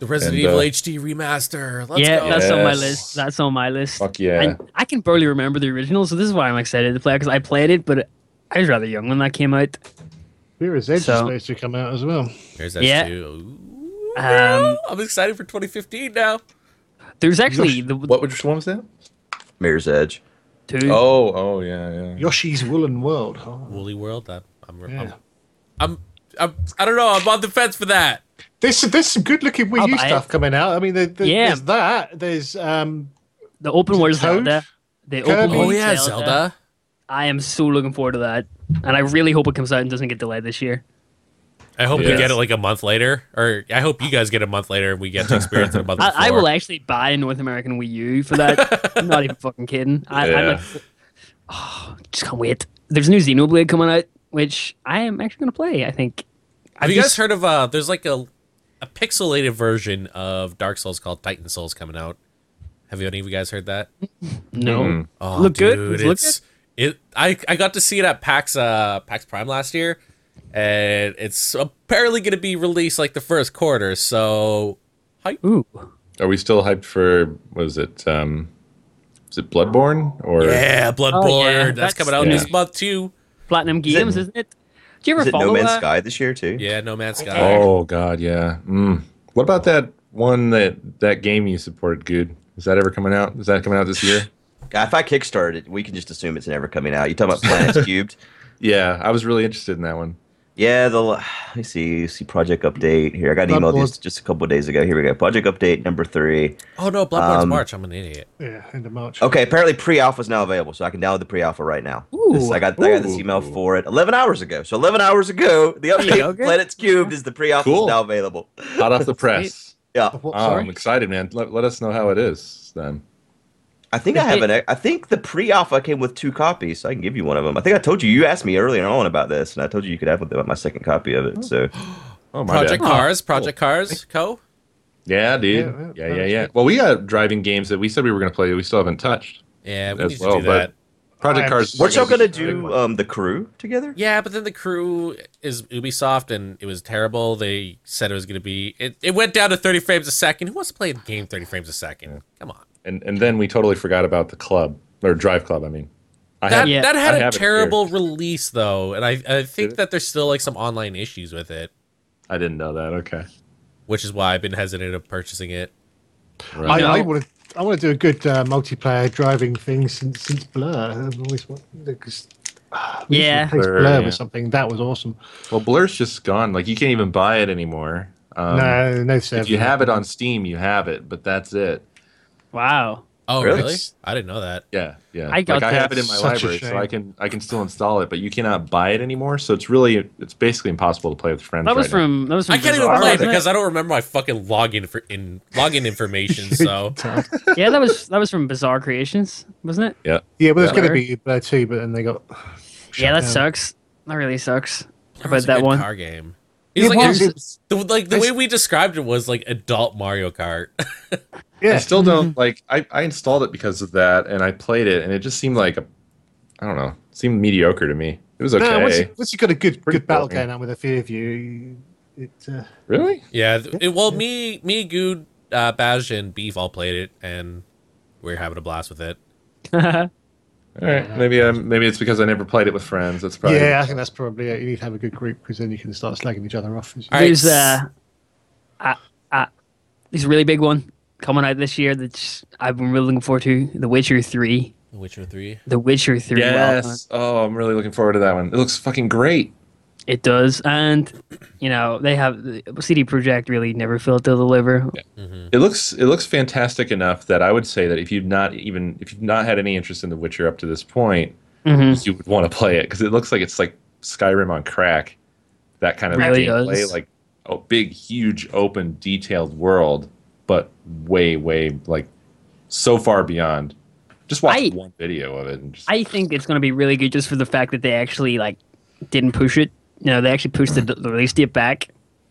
the Resident and, Evil uh, HD remaster. Let's yeah, go. that's on my list. That's on my list. Fuck yeah. And I can barely remember the original, so this is why I'm excited to play it, because I played it, but I was rather young when that came out. Mirror's Edge So- is supposed to come out as well. There's that Yeah. too. Um, I'm excited for 2015 now. There's actually the What which one was that? Mirror's Edge. two. Oh, oh yeah, yeah. Yoshi's Woolen World. Oh. Woolly World. That I'm, Yeah. I'm, I'm, I'm, I don't know. I'm on the fence for that. There's there's some good looking Wii I'll U stuff it. coming out. I mean, there, there- Yeah. there's that. There's um, the open world Zelda. The Kirby? open world Oh yeah, Zelda. I am so looking forward to that, and I really hope it comes out and doesn't get delayed this year. I hope we get it like a month later, or I hope you guys get it a month later and we get to experience it a month. I, I will actually buy a North American Wii U for that. (laughs) I'm not even fucking kidding. I, I'm Yeah. like, oh, just can't wait. There's a new Xenoblade coming out, which I am actually gonna play. I think. Have I've you guys heard of? uh There's like a a pixelated version of Dark Souls called Titan Souls coming out. Have any of you guys heard that? No. Mm. Oh, Look good? dude, Does it look it's it. I I got to see it at PAX uh PAX Prime last year, and it's apparently going to be released like the first quarter. So Ooh. Are we still hyped for was it? Um, is it Bloodborne or yeah, Bloodborne. Oh, yeah, that's, that's- coming out yeah. this month too. Platinum Games, is not it? Do you ever Is it follow No Man's that? Sky this year too? Yeah, No Man's Sky. Oh god, yeah. Mm. What about that one that that game you supported? Good. Is that ever coming out? Is that coming out this year? (laughs) If I kickstart it, we can just assume it's never coming out. You talking about Planets (laughs) Cubed? Yeah, I was really interested in that one. Yeah, the let me see see project update here. I got an email just just a couple of days ago. Here we go. Project update number three. Oh no, Bloodborne's Um, March. I'm an idiot. Yeah, end of March. Okay, apparently pre-alpha is now available, so I can download the pre-alpha right now. Ooh. This- I got I got this email for it 11 hours ago. So 11 hours ago, the you update go, for good. Planets Cubed is the pre-alpha Cool. is now available. Hot off the press. Yeah, Oh. I'm excited, man. Let, let us know how it is then. I think I have an. I think the pre-alpha came with two copies, so I can give you one of them. I think I told you. You asked me earlier on about this, and I told you you could have my second copy of it. So (gasps) Oh my Project bad. Cars, Project Cars, Co. Yeah, dude. Yeah, Yeah, yeah, yeah, yeah. Well, we got driving games that we said we were going to play that we still haven't touched. Yeah, we As need well, to do but- that. Project I'm Cars. weren't y'all gonna do um, the crew together? Yeah, but then the crew is Ubisoft, and it was terrible. They said it was going to be. It, it went down to 30 frames a second. Who wants to play a game 30 frames a second? Come on. And and then we totally forgot about the club or Drive Club. I mean, I That, have that had I a have it here. terrible release, though, and I, I think that there's still like some online issues with it, I didn't know that. Okay. which is why I've been hesitant of purchasing it. I, Right. I want to. I want to do a good uh, multiplayer driving thing since since Blur. I've always wanted because Yeah. Blur, Blur, yeah. was something that was awesome. well, Blur's just gone. Like you can't even buy it anymore. Um, no, no. If you have it on Steam, you have it, but that's it. Wow. Oh, Really? really? I didn't know that. Yeah, yeah. I got like I have it in my Such library, so. I can I can still install it, but you cannot buy it anymore. So it's really it's basically impossible to play with friends. That was right now. from that was from I can't even play oh, it wasn't because I don't remember my fucking login for in login information. (laughs) So (laughs) yeah, that was that was from Bizarre Creations, wasn't it? Yeah. Yeah, but it's Yeah. going to be there too, but then they got. (sighs) yeah, that down. sucks. That really sucks. That About was a that good one. car game. It It's like, was, it it was- the, like the way we described it was like adult Mario Kart. (laughs) yeah, I still don't like. I, I installed it because of that, and I played it, and it just seemed like a, I don't know, it seemed mediocre to me. It was okay. No, once, you- once you've got a good good battle cool, yeah. going on with a few of you, it. Uh, really? yeah, it, well, me, me, Good, uh, Baj, and Beef all played it, and we are having a blast with it. (laughs) All right. Maybe um, maybe it's because I never played it with friends. That's probably yeah, I think that's probably it. You need to have a good group because then you can start slagging each other off. All right, There's s- uh, uh, uh, there's a really big one coming out this year that I've been really looking forward to. The Witcher Three. The Witcher Three. The Witcher Three. well. Yes. Oh, I'm really looking forward to that one. It looks fucking great. It does, and you know they have the CD Projekt really never failed to deliver. It looks it looks fantastic enough that I would say that if you've not even if you've not had any interest in The Witcher up to this point, Mhm. you would want to play it because it looks like it's like Skyrim on crack. That kind of Really gameplay, does. like a big, huge, open, detailed world, but way, way like so far beyond. Just watch I- one video of it and just I think it's going to be really good just for the fact that they actually like didn't push it. You know, they actually pushed the, the release date back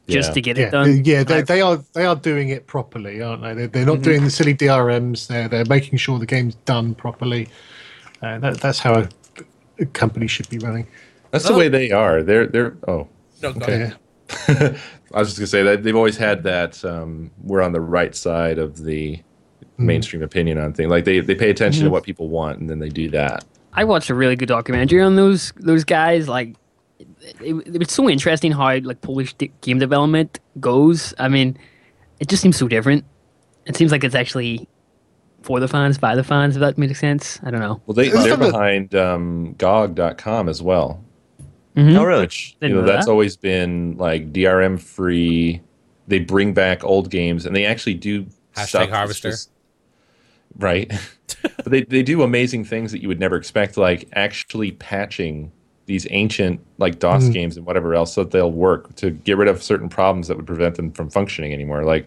just Yeah. to get Yeah, it done. yeah, they, they are they are doing it properly, aren't they? They're, they're not Mhm. doing the silly DRMs. They're they're making sure the game's done properly. Uh, that, that's how a, a company should be running. that's the Oh. way they are. They're they're oh No, Okay. (laughs) ahead. I was just gonna say that they've always had that. Um, we're on the right side of the mainstream opinion on things. Like they, they pay attention to what people want, and then they do that. I watched a really good documentary on those those guys. Like, it, it was so interesting how like Polish d- game development goes. I mean, it just seems so different. It seems like it's actually for the fans, by the fans. If that makes sense, I don't know. Well, they, they're behind um, GOG.com as well. Mhm. Oh, really? Which you Didn't know know that's that. always been like DRM free. They bring back old games, and they actually do Hashtag stuff harvester. just- right? (laughs) but they they do amazing things that you would never expect, like actually patching these ancient like DOS Mm. games and whatever else so that they'll work to get rid of certain problems that would prevent them from functioning anymore. Like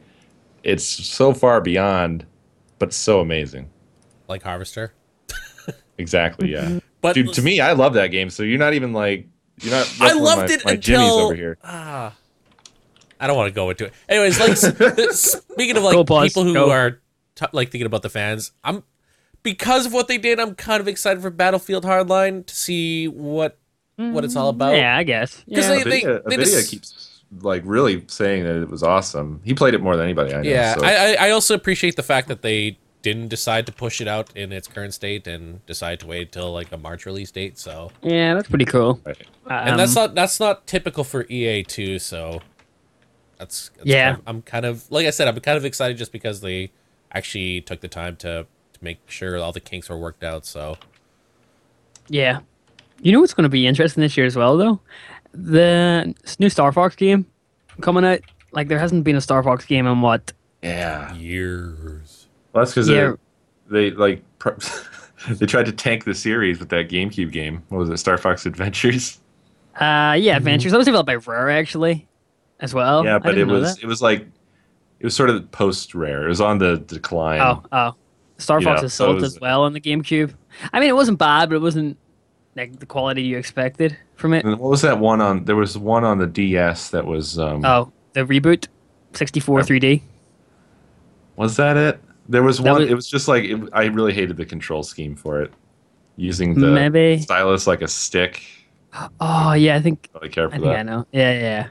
it's so far beyond, but so amazing. Like Harvester. Exactly, yeah. But Dude, to me, I love that game. So you're not even like you're not. I loved my, it my until jimmies over here. Ah, I don't want to go into it. Anyways, like (laughs) speaking of like Go, pause. people who Go. are t- like thinking about the fans, I'm because of what they did. I'm kind of excited for Battlefield Hardline to see what what it's all about. yeah, I guess. 'Cause Yeah. they- Avidia, they Avidia just- keeps like really saying that it was awesome. He played it more than anybody I know. Yeah, so- I, I I also appreciate the fact that they didn't decide to push it out in its current state and decide to wait till like a March release date. So, yeah, that's pretty cool. Right. and that's Um, not that's not typical for EA too. So, that's, that's Yeah. kind of- I'm kind of like I said, I'm kind of excited just because they actually took the time to to make sure all the kinks were worked out. So, Yeah. You know what's going to be interesting this year as well, though? The new Star Fox game coming out. Like, there hasn't been a Star Fox game in what? yeah. years. Well, that's because Yeah. they like (laughs) they tried to tank the series with that GameCube game. What was it? Star Fox Adventures. Uh, yeah, Adventures. That was developed by Rare, actually, as well. yeah, but it was it was like it was sort of post rare. It was on the decline. Oh, oh. Star Fox so Assault was- as well on the GameCube. I mean, it wasn't bad, but it wasn't like the quality you expected from it. And what was that one on? There was one on the DS that was. Um, Oh, the reboot, 64 3D. Was that it? There was one. was- it was just like it, I really hated the control scheme for it, using the Maybe. stylus like a stick. Oh yeah, I think I don't really care I for think I know. Yeah, yeah.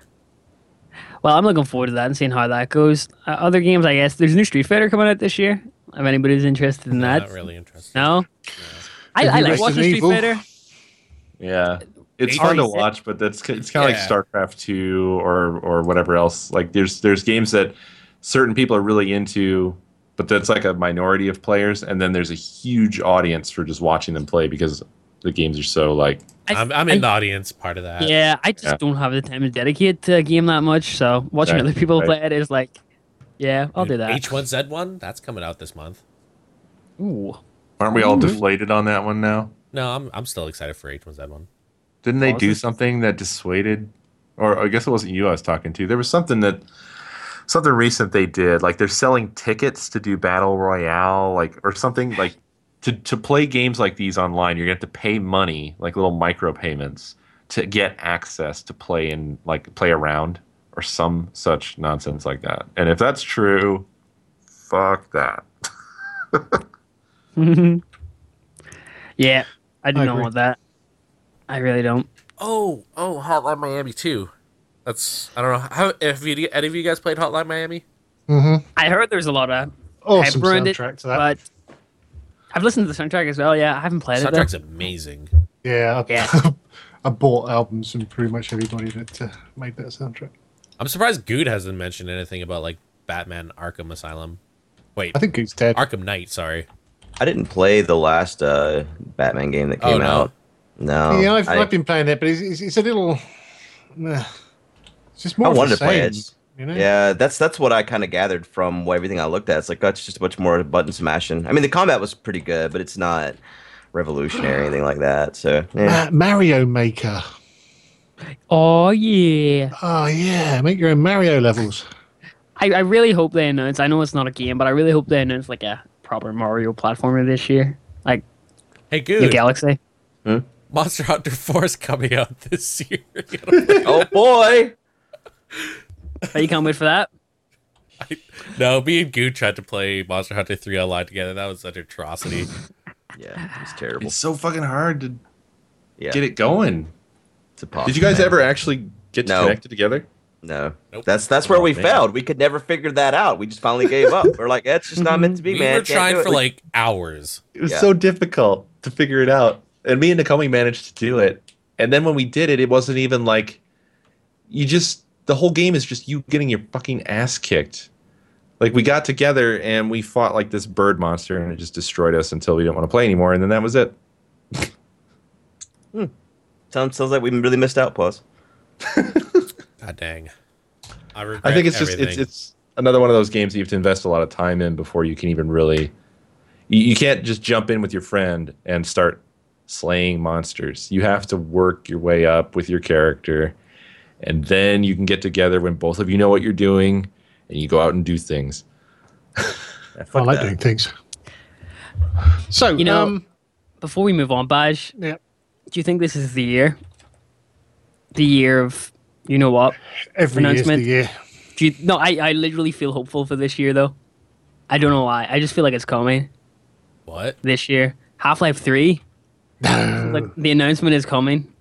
Well, I'm looking forward to that and seeing how that goes. Uh, other games, I guess. There's a new Street Fighter coming out this year. If anybody's interested in that, Not really interested. no. I, I like watching Street Evil. Fighter. Yeah, it's hard to watch, but that's it's kind of Yeah. like StarCraft two or or whatever else. Like there's there's games that certain people are really into, but that's like a minority of players, and then there's a huge audience for just watching them play because the games are so like I- I'm, I'm I- in the audience part of that. Yeah, I just Yeah. don't have the time to dedicate to a game that much. So watching Right, other people right. play it is like, yeah, I'll do that. H1Z1, that's coming out this month. Ooh. aren't we all deflated on that one now? No, I'm I'm still excited for H1Z1. Didn't they do this- something that dissuaded, or I guess it wasn't you I was talking to. There was something that something recent they did. Like they're selling tickets to do battle royale, like or something like to to play games like these online. You're gonna have to pay money, like little micro payments, to get access to play and like play around or some such nonsense like that. And if that's true, fuck that. (laughs) yeah, I don't agree. want that. I really don't. Oh, oh, Hotline Miami too. That's I don't know how if you, any of you guys played Hotline Miami. Mm-hmm. I heard there's a lot of Awesome hype around it, soundtrack to that. but I've listened to the soundtrack as well. Yeah, I haven't played it. Though. Soundtrack's amazing. yeah, I, Yeah. (laughs) I bought albums from pretty much everybody that uh, made that soundtrack. I'm surprised Good hasn't mentioned anything about like Batman Arkham Asylum. Wait, I think it's dead. Arkham Knight. Sorry. I didn't play the last uh, Batman game that Oh, came no. out. No, yeah, I've, I, I've been playing it, but it's, it's, it's a little. Uh, it's just more. I of wanted the to play it. You know? Yeah, that's that's what I kind of gathered from what, everything I looked at. It's like that's just a bunch more button smashing. I mean, the combat was pretty good, but it's not revolutionary or (gasps) anything like that. So yeah. Uh, Mario Maker. Oh yeah. Oh yeah, make your own Mario levels. I, I really hope they announce. I know it's not a game, but I really hope they announce like a proper Mario platformer this year, like Hey, New Good. Galaxy. Monster Hunter 4 is coming out this (laughs) year. oh boy, But you can't wait for that. no, me and Good tried to play Monster Hunter 3 online together. That was such an atrocity. (laughs) yeah, it's terrible. It's so fucking hard to Yeah, get it going. it's impossible. Did you guys ever actually get No. connected together? No, Nope. that's that's where Oh, we man. failed. We could never figure that out. We just finally gave up. We're like, it's just not meant to be, we man. were trying for like hours. It was Yeah. so difficult to figure it out. And me and Nakomi managed to do it. And then when we did it, it wasn't even like you just the whole game is just you getting your fucking ass kicked. Like we got together and we fought like this bird monster and it just destroyed us until we didn't want to play anymore and then that was it. Hmm. sounds sounds like we really missed out. Plus, (laughs) God dang. I, regret I think it's just it's it's another one of those games that you have to invest a lot of time in before you can even really you, you can't just jump in with your friend and start slaying monsters. You have to work your way up with your character and then you can get together when both of you know what you're doing and you go out and do things. (laughs) Yeah, I like that. doing things. So You know- um, Before we move on, Baj, yeah, do you think this is the year? The year of you know what? every year's the Announcement. year. Do you no, I, I literally feel hopeful for this year though. I don't know why. I just feel like it's coming what? this year. Half Life Three. Like the announcement is coming.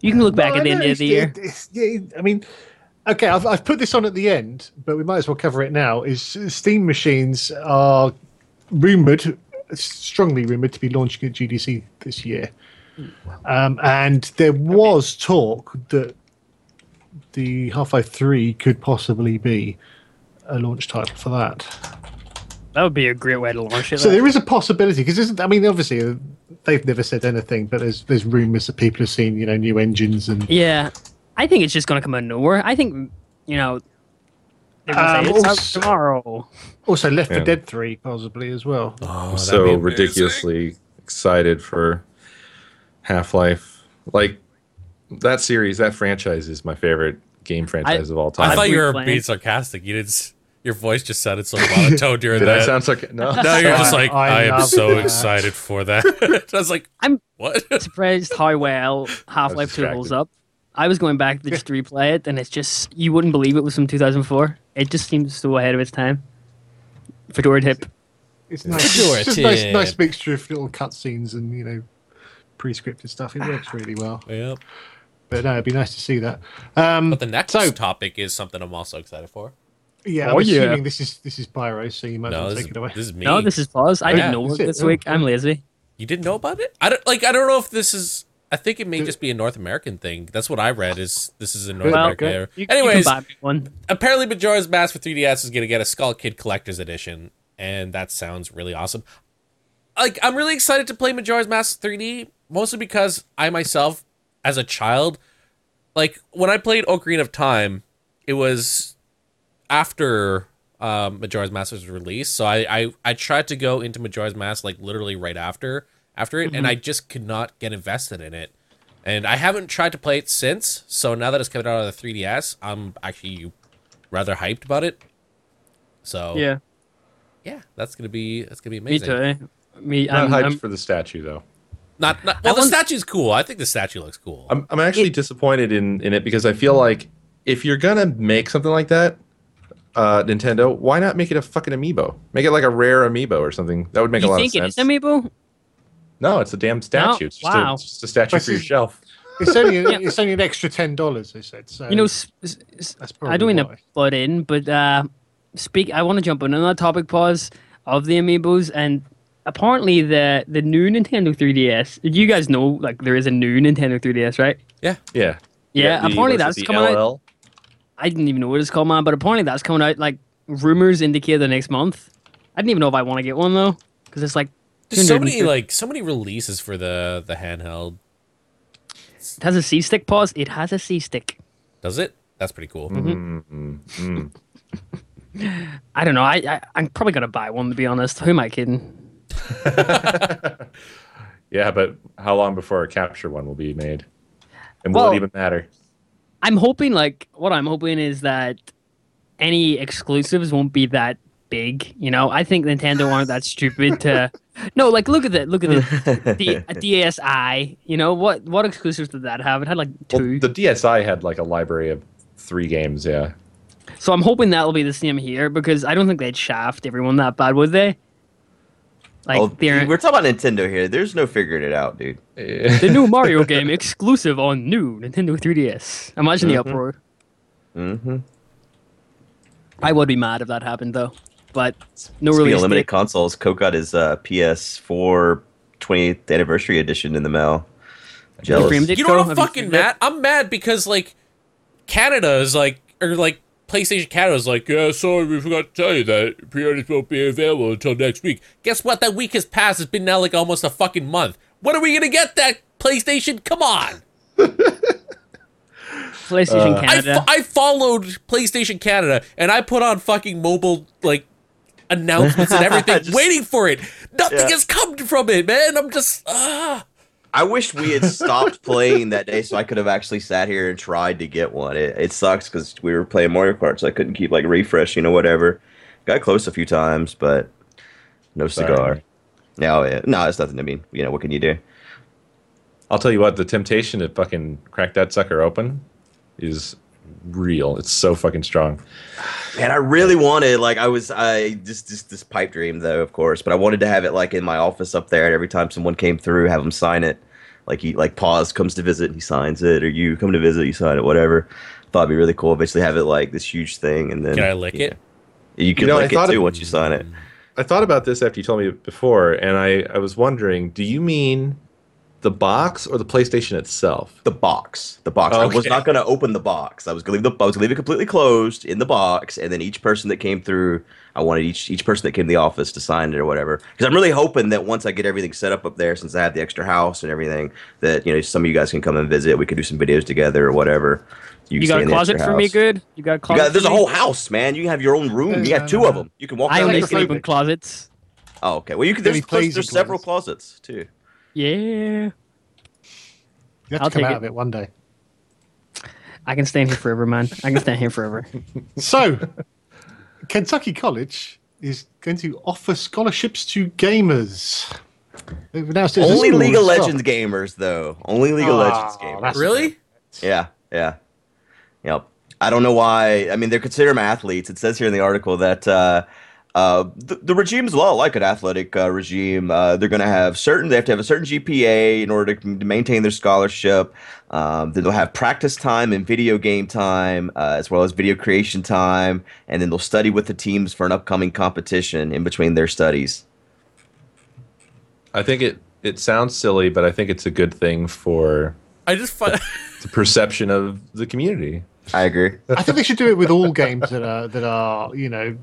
You can look back Well, at the end of the year. yeah, I mean, okay, I've, I've put this on at the end, but we might as well cover it now. Is Steam machines are rumored, strongly rumored, to be launching at GDC this year, um, and there was talk that the Half Life Three could possibly be a launch title for that. That would be a great way to launch it. So like. there is a possibility because isn't I mean obviously uh, they've never said anything, but there's there's rumours that people have seen you know new engines and Yeah, I think it's just gonna come out of nowhere. I think you know Um, say it's out also- tomorrow. also Left Yeah. 4 Dead Three possibly as well. Oh, so ridiculously excited for Half Life. Like that series, that franchise is my favorite game franchise of all time. I thought you were Playing. being sarcastic. You didn't. S- Your voice just sounded so monotone during Did I that. sound so? No. now you're just (laughs) like, I I, am so that. excited for that. (laughs) I was like, I'm- what? (laughs) Surprised how well Half Life 2 holds up. I was going back to just replay it, and it's just you wouldn't believe it was from 2004. It just seems so ahead of its time. Fedora tip. It's nice. Fedora It's just a nice, nice mixture of little cutscenes and you know pre-scripted stuff. It works really well. Yep. But no, it'd be nice to see that. Um, But the next So- topic is something I'm also excited for. Yeah, Oh, I'm yeah. assuming this is this is Pyro, so you might as No, well take is, it away. this is me. No, this is pause. I Yeah. didn't know Is it it? this week. I'm lazy. You didn't know about it? I don't like. I don't know if this is. I think it may just be a North American thing. That's what I read. Is this is a North Well, American? okay. error. You, you can Anyways, buy one. apparently Majora's Mask for 3DS is going to get a Skull Kid Collector's Edition, and that sounds really awesome. Like, I'm really excited to play Majora's Mask 3D, mostly because I myself, as a child, like when I played Ocarina of Time, it was after um, Majora's Mask was released, so I, I I tried to go into Majora's Mask like literally right after after it, and I just could not get invested in it. And I haven't tried to play it since. So now that it's coming out on the 3DS, I'm actually rather hyped about it. So Yeah, yeah, that's gonna be that's gonna be amazing. me amazing. too. eh? Me, Not I'm, hyped I'm- for the statue though. Not, not well, the statue's cool. I think the statue looks cool. I'm I'm actually disappointed in in it because I feel like if you're gonna make something like that, uh, Nintendo, why not make it a fucking amiibo? Make it like a rare amiibo or something. That would make a you lot think of it sense. is amiibo? no, it's a damn statue. it's, just wow. a, it's just a statue But for your it's- shelf. It's only (laughs) it's only an extra ten dollars. They said. So You know, s- s- s- I don't mean to butt in, but uh, speak. I want to jump on another topic. Pause of the amiibos, and apparently the the new Nintendo 3DS. You guys know, like there is a new Nintendo 3DS, right? Yeah. Yeah, the- apparently what is it, that's the coming out. LL? I didn't even know what it's called, man. But apparently that's coming out. Like rumors indicate the next month. I didn't even know if I want to get one though, because it's like There's so many like so many releases for the the handheld. It has a C stick. Pause. It has a C stick. Does it? That's pretty cool. Mm, mm, mm. I don't know. I, I I'm probably gonna buy one to be honest. Who am I kidding? (laughs) Yeah, but how long before a capture one will be made? And will Well- it even matter? I'm hoping like what I'm hoping is that any exclusives won't be that big. You know, I think Nintendo aren't that stupid to. (laughs) No, like look at that. Look at the, the (laughs) uh, DSi. You know what? What exclusives did that have? It had like Well, two. the DSi had like a library of three games. Yeah. so I'm hoping that'll be the same here because I don't think they'd shaft everyone that bad, would they? Like oh, they're we're talking about Nintendo here. There's no figuring it out, dude. the new Mario (laughs) game exclusive on new Nintendo 3DS. Imagine the Mhm. uproar. Mm-hmm. I would be mad if that happened though. But no really release of limited date. consoles, Coke got his uh, PS4 20th anniversary edition in the mail. Jealous. You know what I'm fucking mad? I'm mad because like Canada is like or like PlayStation Canada is like, yeah, sorry, we forgot to tell you that pre-orders won't be available until next week. Guess what? That week has passed. It's been now like almost a fucking month. When are we gonna get that PlayStation? Come on! (laughs) PlayStation Uh, I, Canada. fo- I followed PlayStation Canada and I put on fucking mobile like announcements and (laughs) everything, Just- waiting for it. Nothing Yeah. has come from it, man. I'm just ah. I wish we had stopped (laughs) playing that day so I could have actually sat here and tried to get one. It, it sucks because we were playing Mario Kart, so I couldn't keep like refreshing or whatever. Got close a few times, but no cigar. Sorry. Oh, no, yeah, no, it's nothing. I mean, you know, what can you do? I'll tell you what, the temptation to fucking crack that sucker open is real. It's so fucking strong. Man, I really wanted like I was I just just this pipe dream though, of course, but I wanted to have it like in my office up there, and every time someone came through, have them sign it. Like he like pause comes to visit, he signs it, or you come to visit, you sign it, whatever. Thought it'd be really cool. Eventually have it like this huge thing, and then Can I lick yeah. it? You can know, I lick it thought too it- once you sign it. I thought about this after you told me before, and I, I was wondering, do you mean the box or the PlayStation itself? The box, the box. I was not going to open the box. I was going to leave the. I was going to leave it completely closed in the box, and then each person that came through, I wanted each each person that came to the office to sign it or whatever. Because I'm really hoping that once I get everything set up up there, since I have the extra house and everything, that you know some of you guys can come and visit. We could do some videos together or whatever. you can got stay a closet extra for me, good? You got a You closet? got, there's for a me? whole house, man. You have your own room. You No, have two of them. You can walk I around. only and sleep sleep in in- closets. Oh, okay. Well, you can. Really There's, there's in several closets. closets too. Yeah, You have I'll to come out it. of it one day. I can stand here forever, man. I can stand here forever. (laughs) So, Kentucky College is going to offer scholarships to gamers. They've announced it Only school League of as well. Legends gamers, though. Only League of Ah, Legends gamers. Really? Yeah, yeah, yep. I don't know why. I mean, they're considered athletes. It says here in the article that uh, uh, the, the regime's a lot like an athletic uh, regime. Uh, they're going to have certain. They have to have a certain GPA in order to, to maintain their scholarship. Um, then they'll have practice time and video game time, uh, as well as video creation time, and then they'll study with the teams for an upcoming competition in between their studies. I think it it sounds silly, but I think it's a good thing for I just find (laughs) the perception of the community, I agree. I think they should do it with all games that are that are you know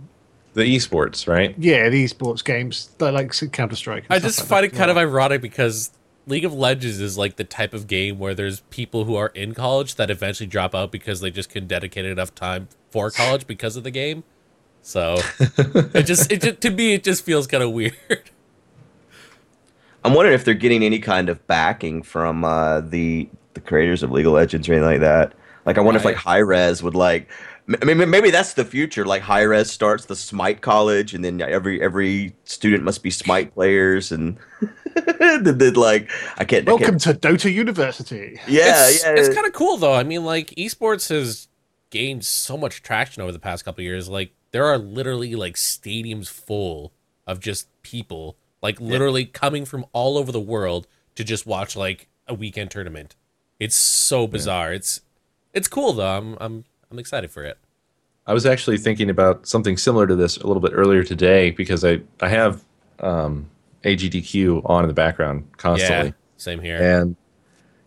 the esports, right? yeah the esports games that like Counter Strike. I just find it kind of ironic because League of Legends is like the type of game where there's people who are in college that eventually drop out because they just couldn't dedicate enough time for college because of the game. So it just it just, to me it just feels kind of weird. (laughs) I'm wondering if they're getting any kind of backing from uh, the the creators of League of Legends or anything like that. Like, I wonder if like Right. Hi-Rez would like. I mean, maybe that's the future. Like Hi-Rez starts the Smite College, and then every every student must be Smite players, and (laughs) then, then, like I can't. I Welcome can't to Dota University. yeah, it's, yeah. it's kind of cool though. I mean, like esports has gained so much traction over the past couple of years. Like there are literally like stadiums full of just people, like literally coming from all over the world to just watch like a weekend tournament. It's so bizarre. It's it's cool though. I'm I'm I'm excited for it. I was actually thinking about something similar to this a little bit earlier today because I I have um, AGDQ on in the background constantly. Yeah, same here. and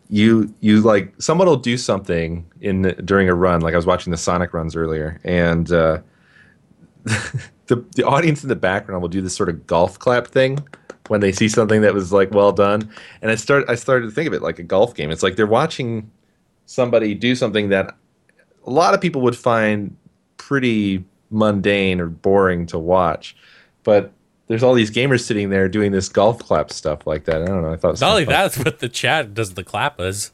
you you like someone will do something in during a run like i was watching the sonic runs earlier and uh (laughs) the the audience in the background will do this sort of golf clap thing when they see something that was like well done and i start i started to think of it like a golf game it's like they're watching somebody do something that a lot of people would find pretty mundane or boring to watch but there's all these gamers sitting there doing this golf clap stuff like that. I don't know. I thought it was Not only fun. that, but the chat does the clappas.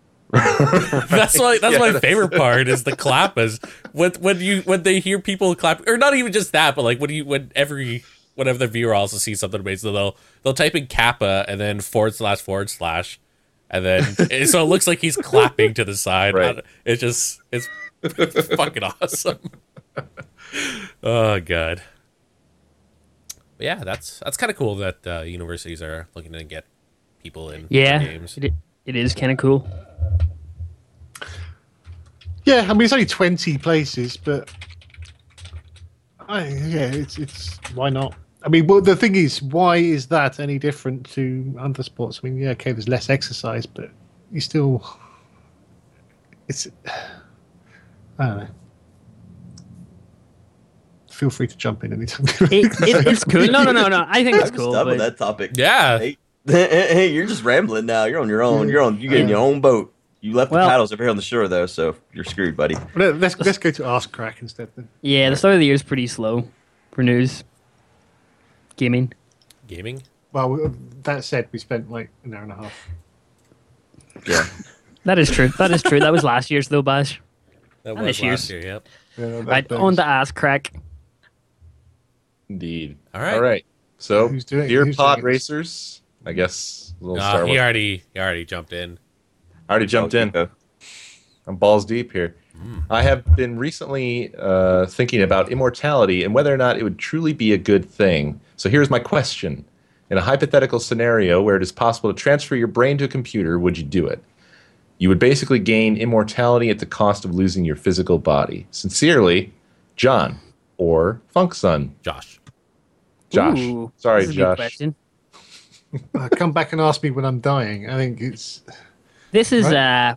(laughs) that's why. that's Yeah, my that's- favorite part is the clappas. When when you when they hear people clap, or not even just that, but like when you when every whenever the viewer also sees something amazing, they'll they'll type in kappa and then forward slash forward slash, and then so it looks like he's clapping to the side. Right. It's just it's fucking awesome. (laughs) oh god. But yeah, that's that's kind of cool that uh, universities are looking to get people in Yeah, games. it, it is kind of cool. Yeah, I mean it's only twenty places, but I, yeah, it's it's why not? I mean, well, the thing is, why is that any different to other sports? I mean, yeah, okay, there's less exercise, but you still, it's, I don't know. Feel free to jump in anytime. It, it, it's cool. No, no, no, no. I think it's I'm (laughs) cool. done with that topic. Yeah, Hey, (laughs) hey, you're just rambling now. You're on your own. You're on. You get in your own boat. You left Well- the paddles over here on the shore though, so you're screwed, buddy. Let- let's let's go to Ask Crack instead. Then. Yeah, the start of the year is pretty slow for news. Gaming. gaming. Well, that said, we spent like an hour and a half. Yeah. (laughs) That is true. That is true. That was last year's though, Bash. That And was this last year's. year. Yep. Yeah, that- Right on the ass crack. Indeed. All right. All right. So, Who's doing- dear who's pod doing racers, I guess a little Uh, Star he Wars. already he already jumped in. I already jumped in. I'm balls deep here. I have been recently uh, thinking about immortality and whether or not it would truly be a good thing. So here's my question. In a hypothetical scenario where it is possible to transfer your brain to a computer, would you do it? You would basically gain immortality at the cost of losing your physical body. Sincerely, John or Funk Sun. Josh. Josh. Ooh, Sorry, this is a big Josh. question. (laughs) Uh, come back and ask me when I'm dying. I think it's. This is Right. uh,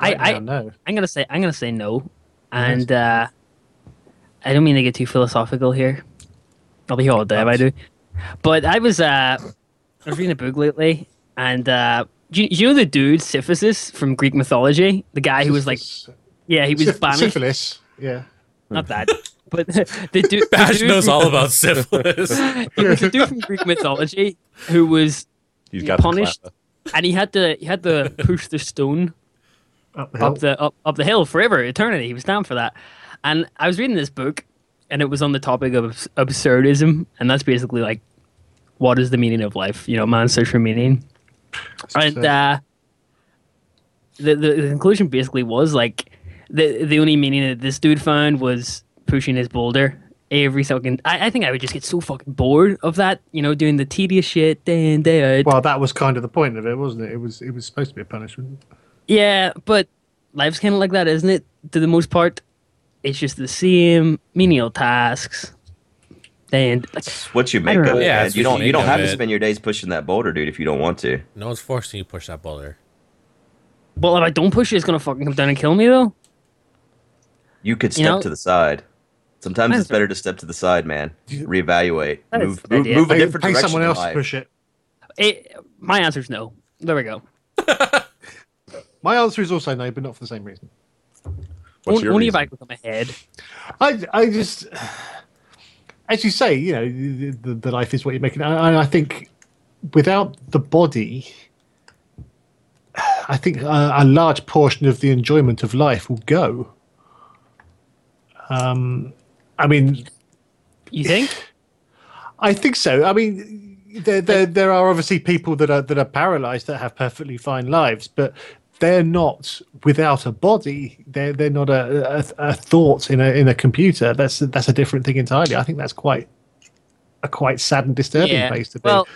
Right I, now, I no. I'm gonna say I'm gonna say no, and uh, I don't mean to get too philosophical here. I'll be all dead if I do. But I was uh, I was reading a book lately, and uh, do you, do you know the dude Syphilis from Greek mythology? The guy who was like, yeah, he was Syph- banished. syphilis. Yeah. Not that, but (laughs) the dude. the Bash dude knows from- all about syphilis. It was a dude from Greek mythology who was He's got punished, and he had to he had to (laughs) push the stone Up the hill. up the up, up the hill forever, eternity. He was down for that. And I was reading this book, and it was on the topic of absurdism, and that's basically like, what is the meaning of life? You know, man's search for meaning. And uh, the, the the conclusion basically was like, the the only meaning that this dude found was pushing his boulder every second. I, I think I would just get so fucking bored of that. You know, doing the tedious shit day in day out. Well, that was kind of the point of it, wasn't it? It was it was supposed to be a punishment. Yeah, but life's kind of like that, isn't it? To the most part, it's just the same menial tasks. And like, It's what you make don't of it. Yeah, you don't you you don't have of to spend your days pushing that boulder, dude, if you don't want to. No one's forcing you to push that boulder. well, if I don't push it, it's gonna fucking come down and kill me, though. You could You step know- to the side. Sometimes it's better to step to the side, man. (laughs) Reevaluate. Move, move, move a different pay direction. someone else to push it. It, my is no. There we go. (laughs) My answer is also no, but not for the same reason. What's your only if I reason? become a head. I, I just, as you say, you know, the, the, the life is what you're making. And I think without the body, I think a, a large portion of the enjoyment of life will go. Um, I mean, You think? (laughs) I think so. I mean, there, there, there are obviously people that are that are paralyzed that have perfectly fine lives, but they're not without a body. They're they're not a, a, a thought in a in a computer. That's that's a different thing entirely. I think that's quite a quite sad and disturbing yeah. place to be. Well,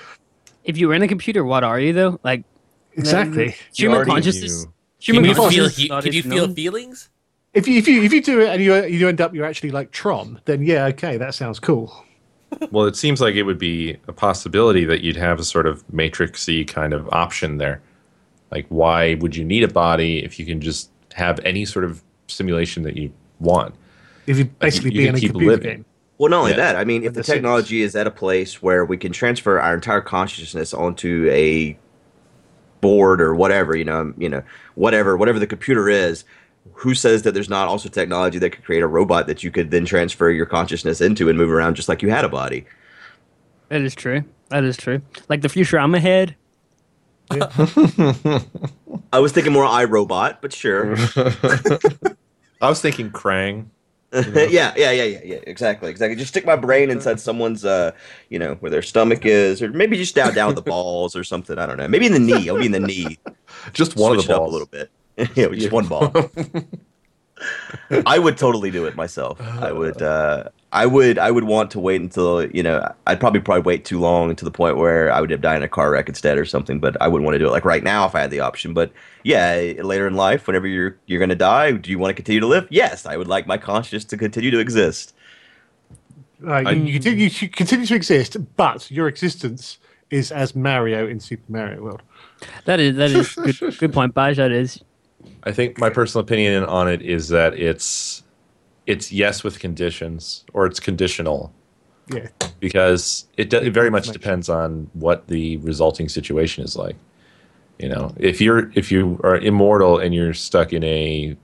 if you were in a computer, what are you though? Like exactly. human consciousness. You- Human Can you feel? consciousness. He, can you feel feelings? If you if you if you do it and you you end up you're actually like Tron, then yeah, okay, that sounds cool. Well, it seems like it would be a possibility that you'd have a sort of matrixy kind of option there. Like, why would you need a body if you can just have any sort of simulation that you want? If you basically you be in a keep computer living. game. Well, not only Yeah. that, I mean, if the the technology is at a place where we can transfer our entire consciousness onto a board or whatever, you know, you know, whatever, whatever the computer is, who says that there's not also technology that could create a robot that you could then transfer your consciousness into and move around just like you had a body? That is true. That is true. Like the Futurama head. I was thinking more iRobot, but sure. (laughs) I was thinking Krang. (laughs) yeah, yeah, yeah, yeah, yeah. Exactly, exactly. Just stick my brain inside someone's, uh, you know, where their stomach is, or maybe just down down with the balls or something. I don't know. Maybe in the knee. I'll be in the knee. Just one Switch of the balls. a little bit. (laughs) yeah, just one ball. I would totally do it myself. I would. Uh, I would. I would want to wait until you know. I'd probably probably wait too long to the point where I would have died in a car wreck instead or something. But I wouldn't want to do it like right now if I had the option. But yeah, later in life, whenever you're you're gonna die, do you want to continue to live? Yes, I would like my consciousness to continue to exist. Uh, you, you, continue, you continue to exist, but your existence is as Mario in Super Mario World. That is that is (laughs) good. Good point, Baj. That is. I think my personal opinion on it is that it's it's yes with conditions or it's conditional Yeah, because it, do, it very much depends on what the resulting situation is like. You know, if you're if you are immortal and you're stuck in a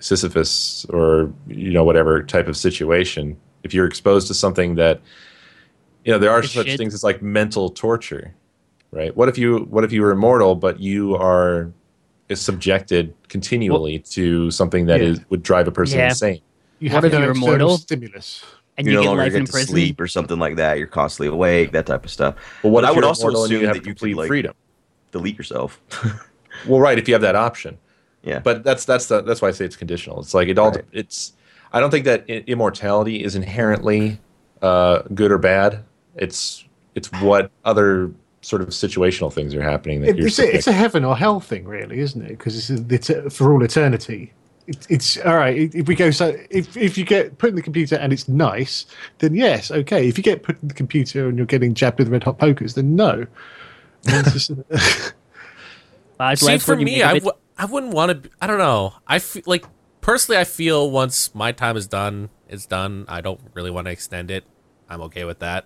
Sisyphus or you know whatever type of situation, if you're exposed to something that you know there are Good such shit. things as like mental torture, right? What if you what if you were immortal but you are is subjected continually to something that is Yeah. would drive a person Yeah. insane? You have if no you're immortal? stimulus. And you you, no get longer life get in to prison. sleep or something like that. You're constantly awake, that type of stuff. But what But I would also assume you have that you could, complete like- freedom? Delete yourself. (laughs) Well, right, if you have that option. yeah. But that's that's the, that's why I say it's conditional. It's like it all Right. it's. I don't think that immortality is inherently uh, good or bad. It's it's what other sort of situational things are happening that It, you're. it's, a, it's a heaven or hell thing, really, isn't it? Because it's, a, it's a, for all eternity. It, it's all right. If if we go so, if if you get put in the computer and it's nice, then yes, okay. If you get put in the computer and you're getting jabbed with red hot pokers, then no. (laughs) It's just- (laughs) Baj, See, for me, make of I it. w- I wouldn't want to. I don't know. I feel like personally, I feel once my time is done, it's done. I don't really want to extend it. I'm okay with that.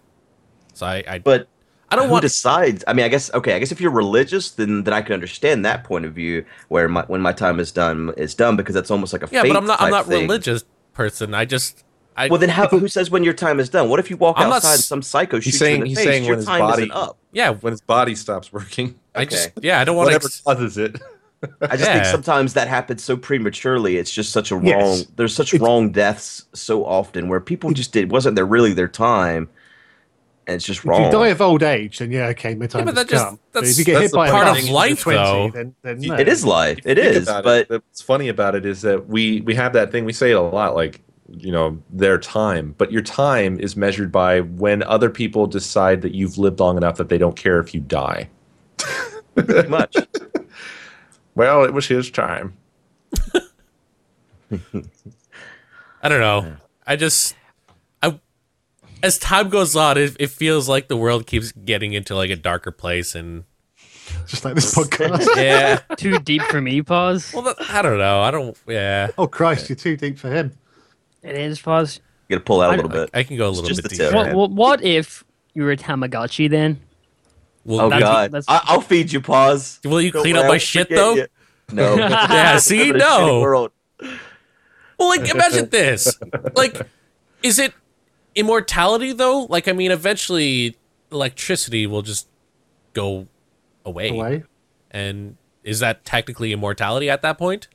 So I, I, But I don't who want. decides? I mean, I guess okay. I guess if you're religious, then then I can understand that point of view. Where my, when my time is done, is done because that's almost like a yeah, fate but I'm not. I'm not thing. religious person. I just. I, Well, then how, who says when your time is done? What if you walk I'm not outside and some psycho shoots saying- you in the he's face? saying your when his time body- isn't up. yeah, (laughs) when his body stops working. I Okay. just. Yeah, I don't want to Whatever to. causes it. (laughs) I just think sometimes that happens so prematurely. It's just such a wrong. Yes. There's such It's- wrong deaths so often where people just did wasn't there really their time, and it's just wrong. If you die of old age, then yeah, okay, my time but has that just- come. But that's- if you get that's hit by a part bus of life, 20, though. then, then no. it is life. It Think is, about but it, what's funny about it is that we we have that thing we say it a lot like you know their time but your time is measured by when other people decide that you've lived long enough that they don't care if you die pretty much. (laughs) well it was his time (laughs) I don't know. I just, I, as time goes on, it, it feels like the world keeps getting into like a darker place, and just like this podcast. (laughs) yeah. Too deep for me, pause. well, that, I don't know. I don't. Yeah, oh Christ, you're too deep for him. It is pause. You gotta pull out a I- little bit. I can go a little just bit the deeper. What, what, what if you were a Tamagotchi then? Will, oh God, that's- I, I'll feed you. Pause. will you Don't clean up my shit though? you. No. (laughs) Yeah, see, Live in a no. Well, like imagine this. Like, is it immortality though? Like, I mean, eventually electricity will just go away, Away. and is that technically immortality at that point?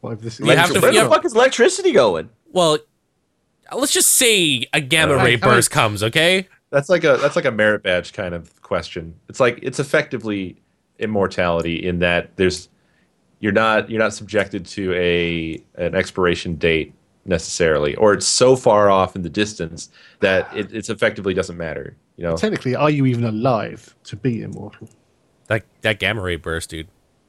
What if this? You have to- Where you the fuck is electricity going? Well, let's just say a gamma ray how many- burst comes. Okay. that's like a that's like a merit badge kind of question it's like it's effectively immortality in that there's you're not you're not subjected to a an expiration date necessarily or it's so far off in the distance that it it's effectively doesn't matter you know Technically, are you even alive to be immortal? That that gamma ray burst, dude.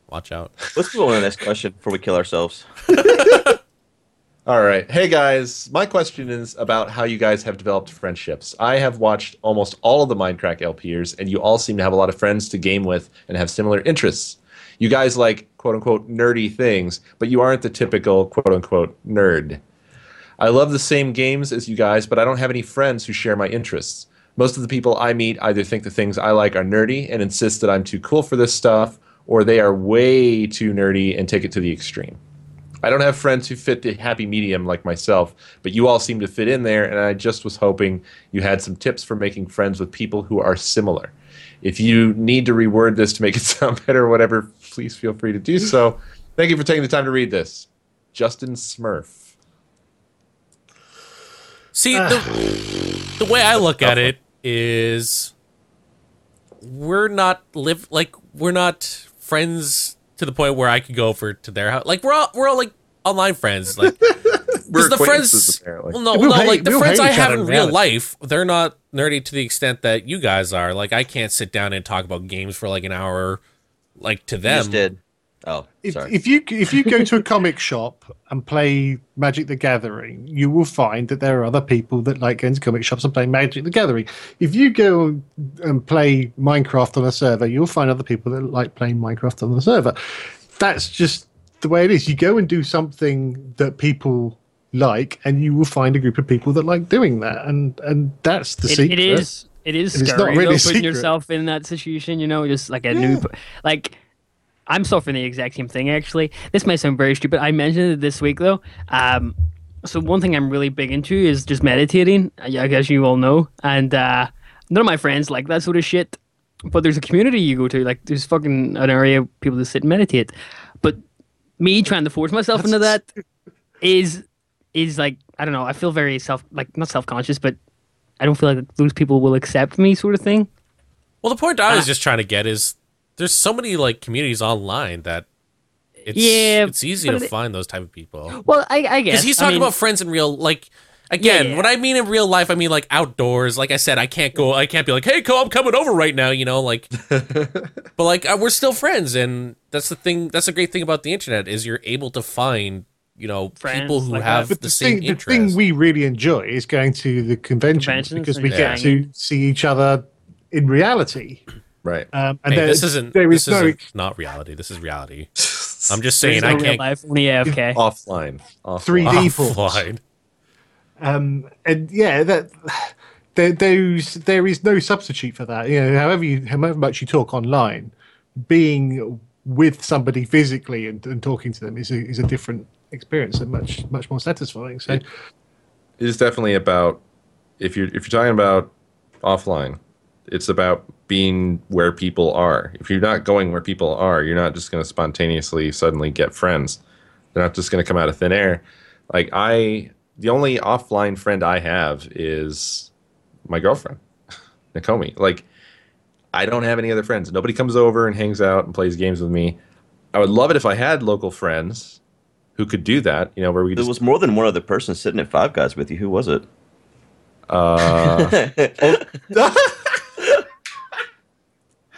Watch out. (laughs) Let's move on to the next question before we kill ourselves. (laughs) All right. Hey guys, my question is about how you guys have developed friendships. I have watched almost all of the Minecraft LPers, and you all seem to have a lot of friends to game with and have similar interests. You guys like quote unquote nerdy things, but you aren't the typical quote unquote nerd. I love the same games as you guys, but I don't have any friends who share my interests. Most of the people I meet either think the things I like are nerdy and insist that I'm too cool for this stuff, or they are way too nerdy and take it to the extreme. I don't have friends who fit the happy medium like myself, but you all seem to fit in there, and I just was hoping you had some tips for making friends with people who are similar. If you need to reword this to make it (laughs) sound better or whatever, please feel free to do so. Thank you for taking the time to read this. Justin Smurf. See, ah. the, the way I look at it is we're not live like we're not friends to the point where I could go over to their house. Like we're all we're all like online friends. Like (laughs) We're because the friends apparently. well no, We'll no hate- like the we'll friends I have in in real life, they're not nerdy to the extent that you guys are. Like I can't sit down and talk about games for like an hour like to You them. just did. Oh, If, sorry. if you if you go to a comic (laughs) shop and play Magic the Gathering, you will find that there are other people that like going to comic shops and play Magic the Gathering. If you go and play Minecraft on a server, you'll find other people that like playing Minecraft on the server. That's just the way it is. You go and do something that people like, and you will find a group of people that like doing that, and and that's the It, secret. it is. It is And it's scary not really though, a putting secret. yourself in that situation. You know, just like a new Like I'm suffering the exact same thing. Actually, this might sound very stupid. I mentioned it this week though. Um, so one thing I'm really big into is just meditating. I guess you all know, and uh, none of my friends like that sort of shit. But there's a community you go to, like there's fucking an area of people that sit and meditate. But me trying to force myself into that is is like I don't know. I feel very self like not self conscious, but I don't feel like those people will accept me, sort of thing. Well, the point I Ah. was just trying to get is there's so many like communities online that it's Yeah, it's easy to it- find those type of people. Well, I, I guess Because he's I talking mean, about friends in real like again, yeah. when I mean in real life, I mean like outdoors. Like I said, I can't go I can't be like, Hey Co, I'm coming over right now, you know, like (laughs) but like uh, we're still friends and that's the thing that's the great thing about the internet is you're able to find, you know, Friends people who like have. But the, the, same thing, the thing we really enjoy is going to the conventions, Conventions because we just get to see each other in Right. Um, and Hey, there, this isn't there this is no isn't not reality. This is reality. I'm just saying no I can't life, only AFK. Offline. Offline. 3D ports. offline. Um, and yeah, that there, those there is no substitute for that. You know, however you, however much you talk online, being with somebody physically and, and talking to them is a, is a different experience and much much more satisfying. So It is definitely about if you're if you're talking about offline, it's about being where people are. If you're not going where people are, you're not just going to spontaneously suddenly get friends. They're not just going to come out of thin air. Like I, the only offline friend I have is my girlfriend, (laughs) Nakomi. Like I don't have any other friends. Nobody comes over and hangs out and plays games with me. I would love it if I had local friends who could do that. You know, where we There just was more than one other person sitting at Five Guys with you. Who was it? Uh, (laughs) (laughs)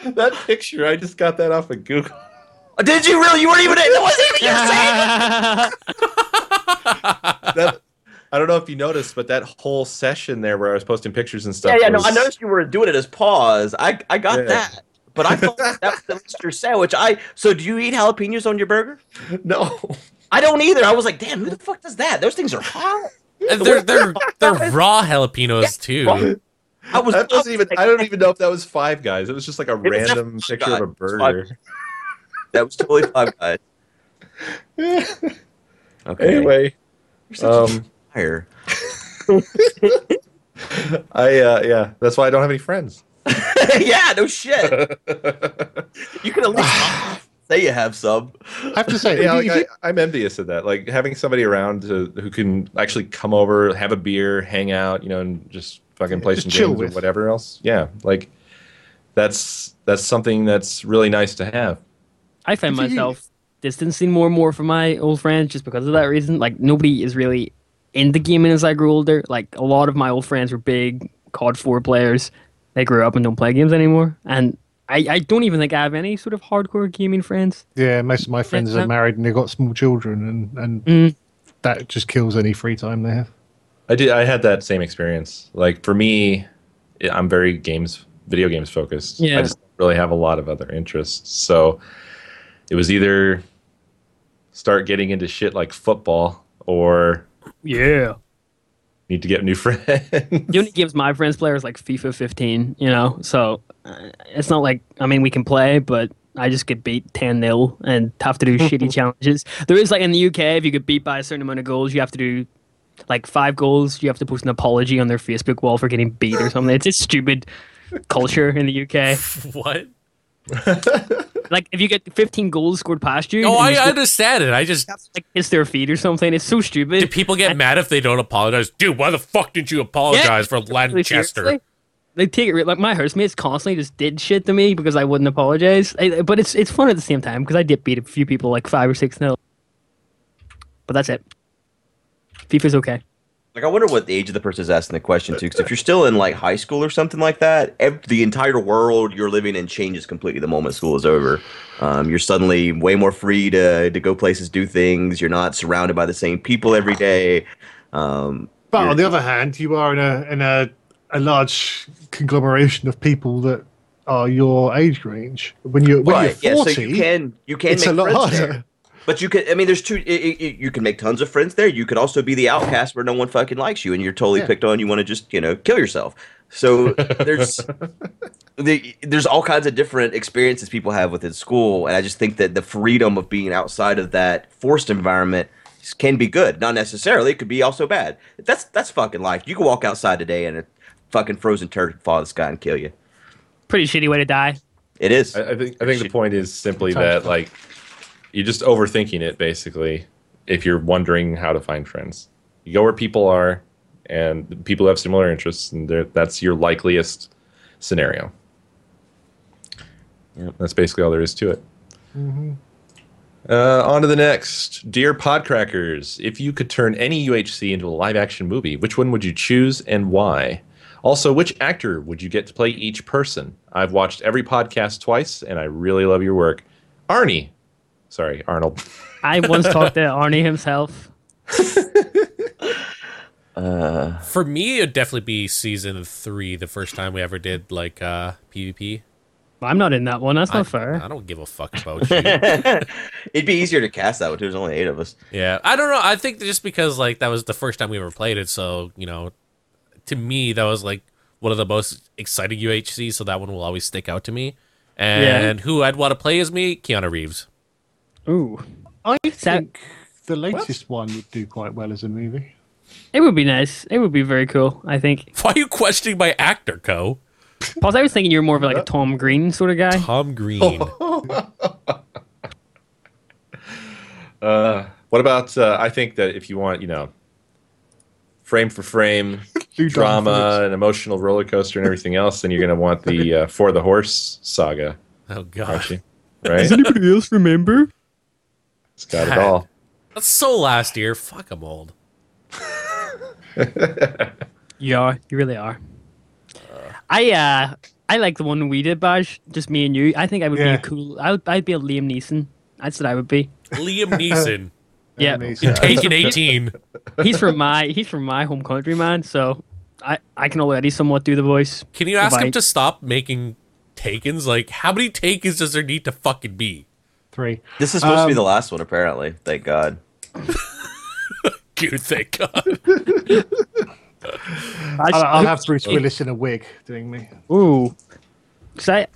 (laughs) that picture, I just got that off of Google. (laughs) Did you really? You weren't even. That wasn't even your (laughs) That, I don't know if you noticed, but that whole session there where I was posting pictures and stuff. Yeah, yeah. No, I noticed you were doing it as pause. I I got Yeah. that. But I thought that was the Mr. Sandwich. I so do you eat jalapenos on your burger? No. I don't either. I was like, damn, who the fuck does that? Those things are hot. And they're they're they're raw jalapenos too. I was. That wasn't even. I don't even know if that was Five Guys. It was just like a was random Five picture of a burger. That was totally Five Guys. (laughs) Okay. Anyway, You're such a um, liar. (laughs) I uh, yeah, that's why I don't have any friends. (laughs) yeah, no shit. You can at least say you have some. I have to say, yeah, like I, I'm envious of that. Like having somebody around to, who can actually come over, have a beer, hang out, you know, and just fucking play some chill games or whatever else. Yeah, like that's that's something that's really nice to have. I find myself distancing more and more from my old friends just because of that reason. Like nobody is really into gaming as I grew older. Like a lot of my old friends were big COD four players. They grew up and don't play games anymore. And I, I don't even think I have any sort of hardcore gaming friends. yeah, most of my friends are married and they've got small children, and and Mm. that just kills any free time they have. I did. I had that same experience. Like for me, I'm very games, video games focused. Yeah. I just don't really have a lot of other interests. So it was either start getting into shit like football or Yeah. need to get new (laughs) friends. The only games my friends play is like FIFA 15, you know? So uh, it's not like, I mean, we can play, but I just get beat 10 0 and have to do shitty (laughs) challenges. There is like in the UK, if you get beat by a certain amount of goals, you have to do like five goals. You have to post an apology on their Facebook wall for getting beat or something. It's a stupid culture in the UK. (laughs) What? (laughs) Like if you get 15 goals scored past you, Oh, I you score- understand it. I just like kiss their feet or something. It's so stupid. do people get mad if they don't apologize? Dude, why the fuck didn't you apologize for Like, Lanchester? seriously? They take it like my housemates constantly just did shit to me because I wouldn't apologize. I, but it's it's fun at the same time because I did beat a few people like five or six nil. But that's it. FIFA's okay. Like, I wonder what the age of the person is asking the question too. Because if you're still in like high school or something like that, ev- the entire world you're living in changes completely the moment school is over. Um, you're suddenly way more free to to go places, do things. You're not surrounded by the same people every day. Um, But on the other hand, you are in a in a a large conglomeration of people that are your age range. When you're when right, you're yeah, forty, so you can you can it's make a lot friends harder. there. But you could, I mean, there's two. i i you can make tons of friends there. You could also be the outcast where no one fucking likes you, and you're totally Yeah. picked on. You want to just, you know, kill yourself. So (laughs) there's, the, there's all kinds of different experiences people have within school, and I just think that the freedom of being outside of that forced environment can be good. Not necessarily, it could be also bad. That's that's fucking life. You can walk outside today and a fucking frozen turd could fall out of the sky and kill you. Pretty shitty way to die. It is. I, I think I think the point is simply that like you're just overthinking it basically if you're wondering how to find friends. You go where people are and people who have similar interests and that's your likeliest scenario. Yep. That's basically all there is to it. Uh, on to the next. Dear Podcrackers, if you could turn any UHC into a live action movie, which one would you choose and why? Also, which actor would you get to play each person? I've watched every podcast twice and I really love your work. Arnie. Sorry, Arnold. (laughs) I once talked to Arnie himself. (laughs) Uh, For me, it'd definitely be season three, the first time we ever did like uh PvP. I'm not in that one. That's I, not fair. I don't give a fuck about you. (laughs) it'd be easier to cast that one. too. There's only eight of us. yeah, I don't know. I think just because like that was the first time we ever played it, so you know, to me that was like one of the most exciting UHC. So that one will always stick out to me. And who I'd want to play as me, Keanu Reeves. Ooh, I that- think the latest one would do quite well as a movie. it would be nice. It would be very cool. I think. Why are you questioning my actor, Co? Pause. I was thinking you were more of like a Tom Green sort of guy. Tom Green. (laughs) Uh, what about? Uh, I think that if you want, you know, frame for frame (laughs) drama and emotional roller coaster and everything else, then you're going to want the uh, For the Horse saga, Oh aren't god. anybody else remember? It's got it all. That's so last year. Fuck, I'm old. (laughs) You are. You really are. I uh I like the one we did, Baj. Just me and you. I think I would Yeah. be a cool. I would, I'd be a Liam Neeson. That's what I would be. Liam (laughs) Neeson. Yeah, Enemies. Taken 18. he's from my he's from my home country, man. So I I can already somewhat do the voice. Can you ask him to stop making takens? Like, how many takens does there need to fucking be? Three. This is supposed to be Um, the last one, apparently. Thank God. (laughs) Dude, thank God. I I'll, I'll have Bruce Willis in a wig doing me. Ooh, Say.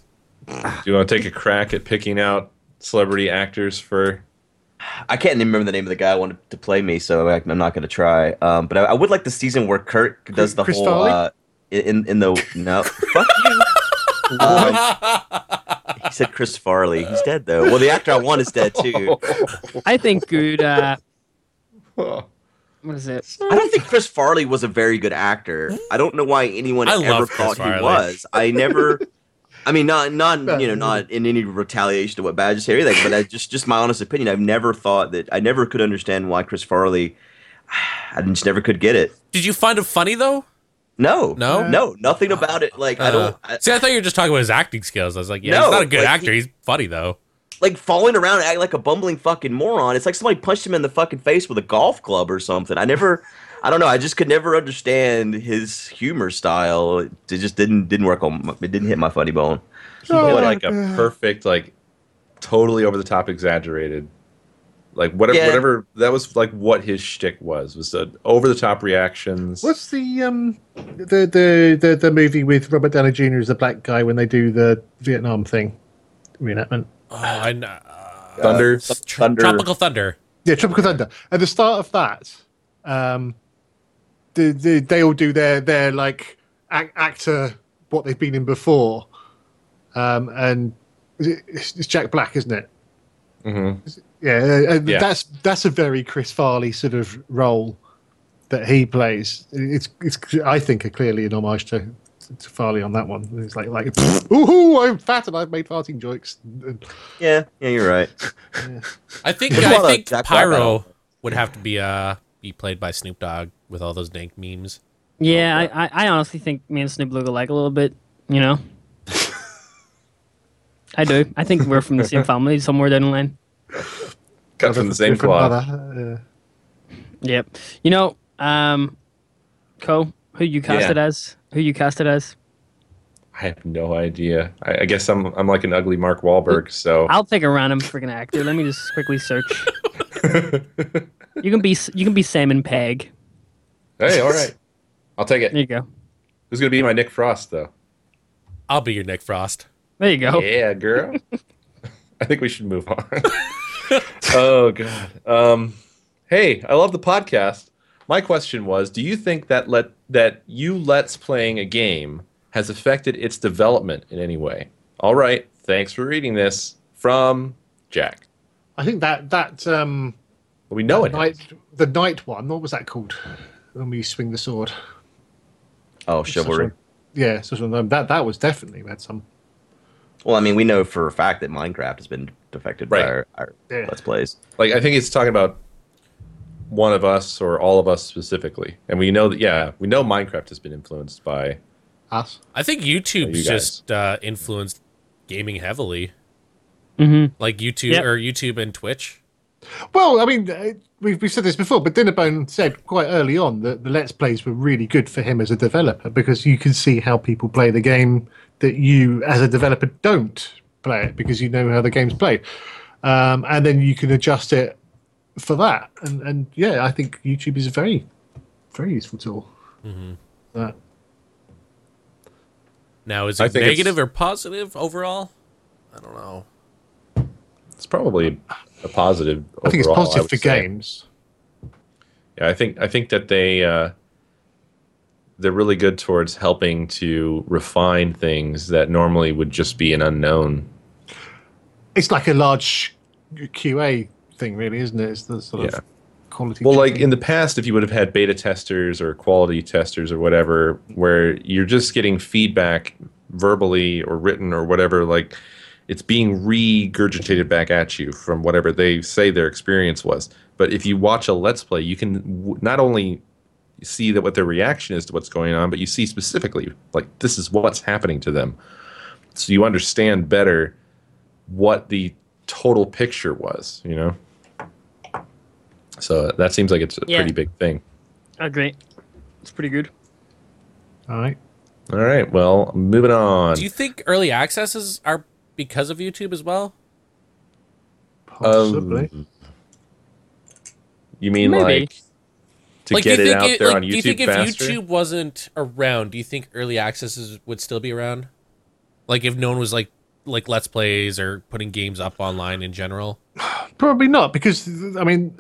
I Do you want to take a crack at picking out celebrity actors for? I can't even remember the name of the guy I wanted to play me, so I- I'm not going to try. Um, but I, I would like the season where Kirk does the Chris whole uh, in in the no (laughs) fuck you. (laughs) Um, he said Chris Farley. He's dead though. Well, the actor I want is dead too. I think good. Uh, (laughs) what is it? I don't think Chris Farley was a very good actor. I don't know why anyone I ever love Chris thought Farley. he was. I never. I mean, not not you know not in any retaliation to what Baj said or anything, but I just just my honest opinion. I've never thought that I never could understand why Chris Farley. (sighs) I just never could get it. Did you find him funny though? No, No? no, nothing about it. Like I Uh, don't I, see, I thought you were just talking about his acting skills. I was like, yeah, No, he's not a good like, actor. he- he's funny though. like falling around, acting like a bumbling fucking moron. It's like somebody punched him in the fucking face with a golf club or something. I never, (laughs) I don't know. I just could never understand his humor style. It just didn't didn't work on. my- It didn't hit my funny bone. He did Oh, like a perfect, like totally over the top, exaggerated, like whatever, Yeah. whatever. That was like what his shtick was. Was the over the top reactions. What's the um the, the the the movie with Robert Downey Jr. as the black guy when they do the Vietnam thing reenactment? Oh, I know. Thunder? Uh, Tr- Thunder. Tropical Thunder. Yeah, Tropical Thunder. At the start of that, um, the, the, they all do their their like ac- actor what they've been in before, um, and it's, it's Jack Black, isn't it? Mm hmm Yeah, uh, uh, Yeah. that's that's a very Chris Farley sort of role that he plays. It's it's I think a clearly an homage to, to Farley on that one. It's like like (laughs) ooh, I'm fat and I've made farting jokes. Yeah, yeah, you're right. (laughs) I think There's a I lot of think Jack Pyro would have to be uh be played by Snoop Dogg with all those dank memes. Yeah, I, I, I honestly think me and Snoop look alike a little bit. You know, (laughs) I do. I think we're from the same family somewhere down the line. Cut from the same different cloth. mother, uh, Yep. You know, um, Co, who you cast Yeah. as? Who you cast it as? I have no idea. I, I guess I'm I'm like an ugly Mark Wahlberg. So I'll take a random freaking actor. Let me just quickly search. (laughs) you can be you can be Simon Pegg. hey, all right, I'll take it. There you go. Who's gonna be my Nick Frost though? I'll be your Nick Frost. There you go. Yeah, girl. (laughs) I think we should move on. (laughs) (laughs) oh god. Um, hey, I love the podcast. My question was, do you think that let that you let's playing a game has affected its development in any way? All right. Thanks for reading this from Jack. I think that that um Well, we know it. night the night one. What was that called? When we swing the sword. Oh, Such chivalry. Yeah, such a- that that was definitely had some. Well, I mean, we know for a fact that Minecraft has been affected Right. by our, our Yeah. Let's Plays. Like I think he's talking about one of us or all of us specifically, and we know that. Yeah, we know Minecraft has been influenced by. Us. I think YouTube's you just uh, influenced gaming heavily, Mm-hmm. like YouTube Yep. or YouTube and Twitch. Well, I mean, uh, we've, we've said this before, but Dinnerbone said quite early on that the Let's Plays were really good for him as a developer because you can see how people play the game that you, as a developer, don't play it because you know how the game's played. Um, and then you can adjust it for that. And, and yeah, I think YouTube is a very, very useful tool. That. Now, is it think it's- negative or positive overall? I don't know. It's probably a positive. I think it's positive for say. games. Yeah, I think I think that they uh, they're really good towards helping to refine things that normally would just be an unknown. It's like a large QA thing, really, isn't it? It's the sort Yeah. of quality. Well, like in the past, if you would have had beta testers or quality testers or whatever, where you're just getting feedback verbally or written or whatever, like it's being regurgitated back at you from whatever they say their experience was. But if you watch a Let's Play, you can w- not only see that what their reaction is to what's going on, but you see specifically like this is what's happening to them, so you understand better what the total picture was. You know. So that seems like it's a Yeah. pretty big thing. I agree. It's pretty good. all right. All right, well, moving on. Do you think early accesses are because of YouTube as well? Possibly. Um, you mean Maybe. like to like, get do it you think out it, there like, on do you YouTube think if? YouTube wasn't around, do you think early accesses would still be around? Like if no one was like like let's plays or putting games up online in general? (sighs) Probably not, because I mean,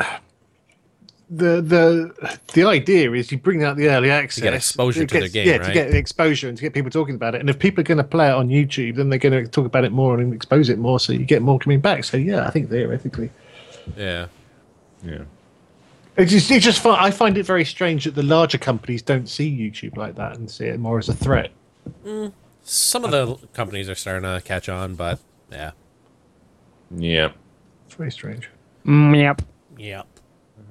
the the the idea is you bring out the early access, exposure it to their gets- game, yeah, right? to get the exposure and to get people talking about it. And if people are going to play it on YouTube, then they're going to talk about it more and expose it more, so you get more coming back. So yeah, I think theoretically, Yeah. yeah. It's just it's just fi- I find it very strange that the larger companies don't see YouTube like that and see it more as a threat. Some of the companies are starting to catch on, but yeah. Yeah. It's very strange. Mm, yep. Yeah.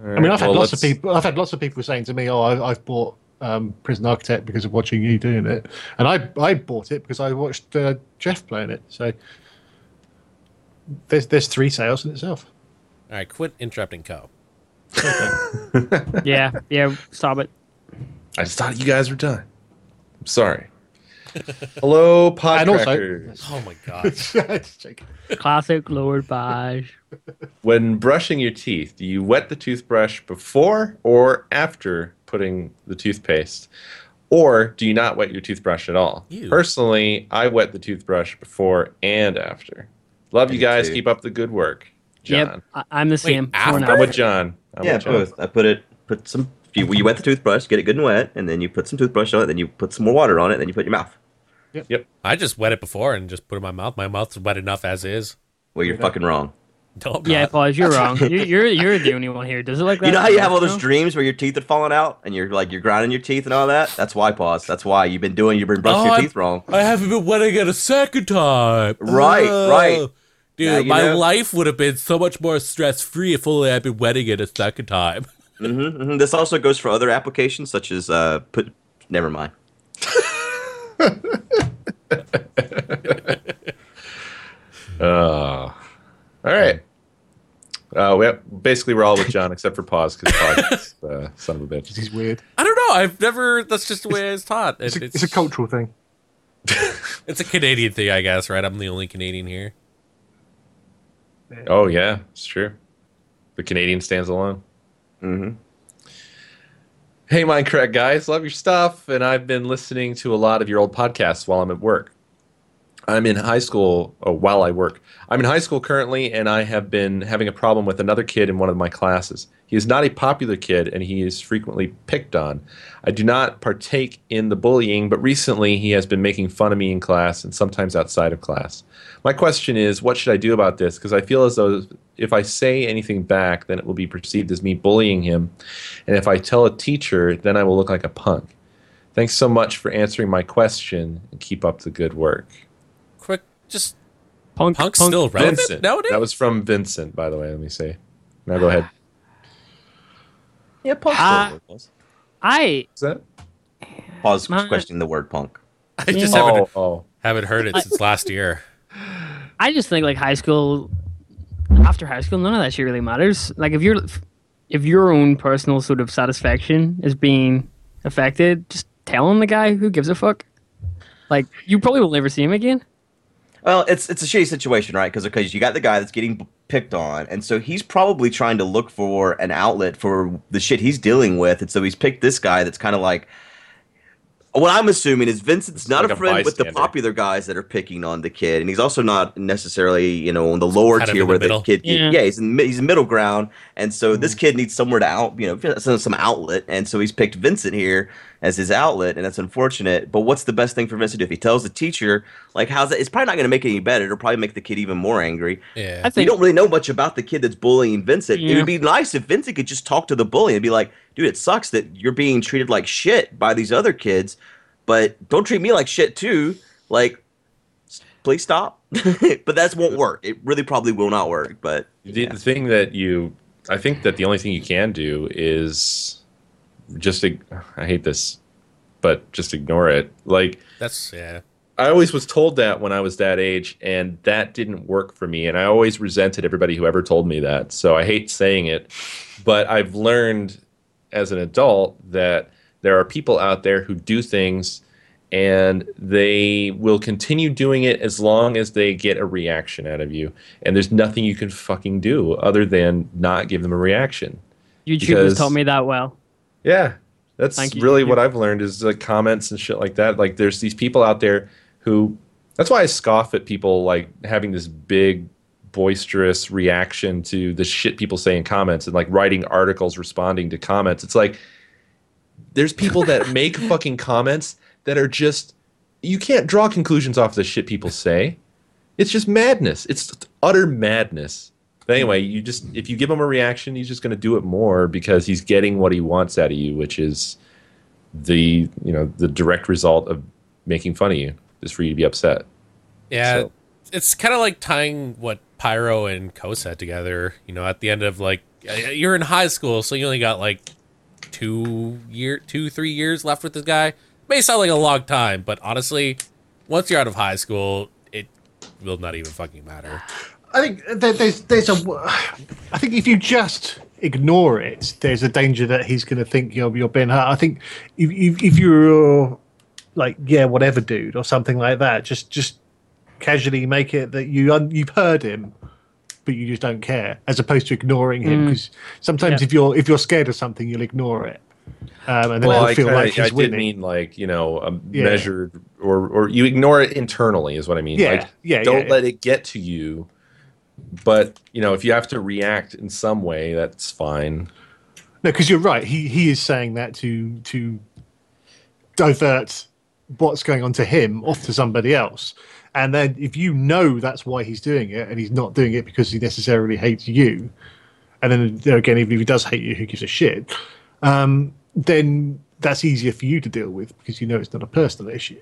I mean, I've had Well, lots of let's- people. I've had lots of people saying to me, "Oh, I, I've bought um, Prison Architect because of watching you doing it," and I I bought it because I watched uh, Jeff playing it. So there's there's three sales in itself. All right, quit interrupting Co. (laughs) Yeah. Yeah. Stop it. I just thought you guys were done. I'm sorry. (laughs) Hello, And also- podcrackers. Oh my god. (laughs) Just joking. Classic Lord Bash. when brushing your teeth, do you wet the toothbrush before or after putting the toothpaste? Or do you not wet your toothbrush at all? Ew. Personally, I wet the toothbrush before and after. Love you guys. too. Keep up the good work. John. Yep. I- I'm the same. after? I'm with John. I'm yeah, with John. both. I put it, put some. You, you wet the toothbrush, get it good and wet, and then you put some toothbrush on it. Then you put some more water on it. Then you put your mouth. Yep. Yep. I just wet it before and just put it in my mouth. My mouth's wet enough as is. Well, you're fucking wrong. No, I'm Yeah, not. Paul, you're wrong. You, you're you're the only one here. Does it like that? You know how you have all those dreams where your teeth are falling out and you're like you're grinding your teeth and all that? That's why, pause. That's why you've been doing. You've been brushing Oh, your I'm- teeth wrong. I haven't been wetting it a second time. Right, Oh. right. Dude, Now my know. life would have been so much more stress free if only I'd been wetting it a second time. (laughs) hmm hmm This also goes for other applications such as uh, put. Never mind. (laughs) Uh, all right. Uh, we have, basically we're all with John except for Pause because Pause is uh, son of a bitch. He's weird. I don't know. I've never. That's just the way I was taught. It- It's a, it's a cultural thing. (laughs) It's a Canadian thing, I guess. Right? I'm the only Canadian here. Oh yeah, it's true. The Canadian stands alone. hmm Hey, Minecraft guys, love your stuff, and I've been listening to a lot of your old podcasts while I'm at work. I'm in high school, oh, while I work. I'm in high school currently, and I have been having a problem with another kid in one of my classes. He is not a popular kid, and he is frequently picked on. I do not partake in the bullying, but recently he has been making fun of me in class and sometimes outside of class. My question is, what should I do about this? Because I feel as though if I say anything back, then it will be perceived as me bullying him. And if I tell a teacher, then I will look like a punk. Thanks so much for answering my question and keep up the good work. Quick, just Punk, Punk's punk, still relevant Vincent. nowadays. That was from Vincent, by the way. Let me say. Now go ahead. Yeah, punk. Ah. I Is that? Pause. My- questioning the word punk. I just Yeah. haven't Oh, oh. haven't heard it since last year. (laughs) I just think like high school, after high school, none of that shit really matters. Like if you're, if your own personal sort of satisfaction is being affected, just tell him the guy who gives a fuck. Like you probably will never see him again. Well, it's it's a shitty situation, right? Because because you got the guy that's getting picked on, and so he's probably trying to look for an outlet for the shit he's dealing with, and so he's picked this guy that's kind of like. What I'm assuming is Vincent's not like a a friend with the popular guys that are picking on the kid, and he's also not necessarily, you know, on the lower Kind tier the where the kid. Yeah. Yeah, he's in he's in middle ground, and so this mm. kid needs somewhere to out, you know, some some outlet, and so he's picked Vincent here as his outlet, and that's unfortunate. But what's the best thing for Vince to do? If he tells the teacher, like, how's that? It's probably not going to make it any better. It'll probably make the kid even more angry. Yeah. I We think don't really know much about the kid that's bullying Vincent. It would be nice if Vincent could just talk to the bully and be like, dude, it sucks that you're being treated like shit by these other kids, but don't treat me like shit too. Like, please stop. (laughs) but that won't work. It really probably will not work. But The, the thing that you, I think that the only thing you can do is just, ig- I hate this, but just ignore it. Like, That's yeah. I always was told that when I was that age, and that didn't work for me. And I always resented everybody who ever told me that. So I hate saying it, but I've learned as an adult that there are people out there who do things and they will continue doing it as long as they get a reaction out of you. And there's nothing you can fucking do other than not give them a reaction. YouTubers because- taught me that well. Yeah, that's Thank you. really what I've learned is like comments and shit like that. Like, there's these people out there who. That's why I scoff at people like having this big, boisterous reaction to the shit people say in comments and like writing articles responding to comments. It's like there's people that (laughs) make fucking comments that are just you can't draw conclusions off the shit people say. It's just madness. It's utter madness. But anyway, you just if you give him a reaction, he's just going to do it more because he's getting what he wants out of you, which is the you know the direct result of making fun of you, is for you to be upset. Yeah, So- it's kind of like tying what Pyro and Kos had together. You know, at the end of like you're in high school, so you only got like two year, two three years left with this guy. May sound like a long time, but honestly, once you're out of high school, it will not even fucking matter. I think there's there's a. I think if you just ignore it, there's a danger that he's going to think you're you're being hurt. I think if if, if you're like yeah whatever dude or something like that, just just casually make it that you un, you've heard him, but you just don't care, as opposed to ignoring him. Because sometimes Yeah. if you're if you're scared of something, you'll ignore it, um, and then Well, I, feel kinda, like he's I did winning. mean like you know a Yeah. measured or or you ignore it internally is what I mean. Yeah, like, yeah, Don't yeah, let it get to you. But you know if you have to react in some way, that's fine. No, because you're right. He he is saying that to to divert what's going on to him off to somebody else. And then if you know that's why he's doing it, and he's not doing it because he necessarily hates you, and then there again, even if he does hate you, who gives a shit? Um, then that's easier for you to deal with because you know it's not a personal issue.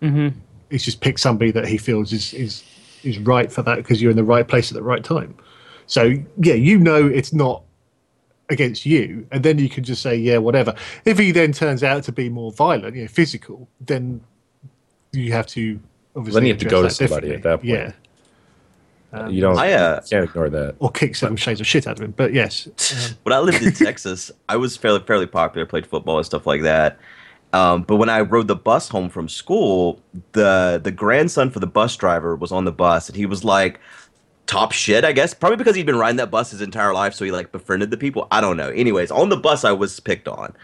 hmm He's just picked somebody that he feels is is is right for that because you're in the right place at the right time. So yeah, you know it's not against you, and then you can just say yeah, whatever. If he then turns out to be more violent, you know, physical, then you have to obviously Then you have to go to somebody at that point. Yeah, Um, you don't I, uh, can't ignore that. or kick seven shades of shit out of him. But yes, um, (laughs) when I lived in Texas, I was fairly fairly popular, played football and stuff like that. Um, but when I rode the bus home from school, the the grandson for the bus driver was on the bus, and he was like top shit, I guess. Probably because he'd been riding that bus his entire life, so he like befriended the people. I don't know. Anyways, on the bus, I was picked on.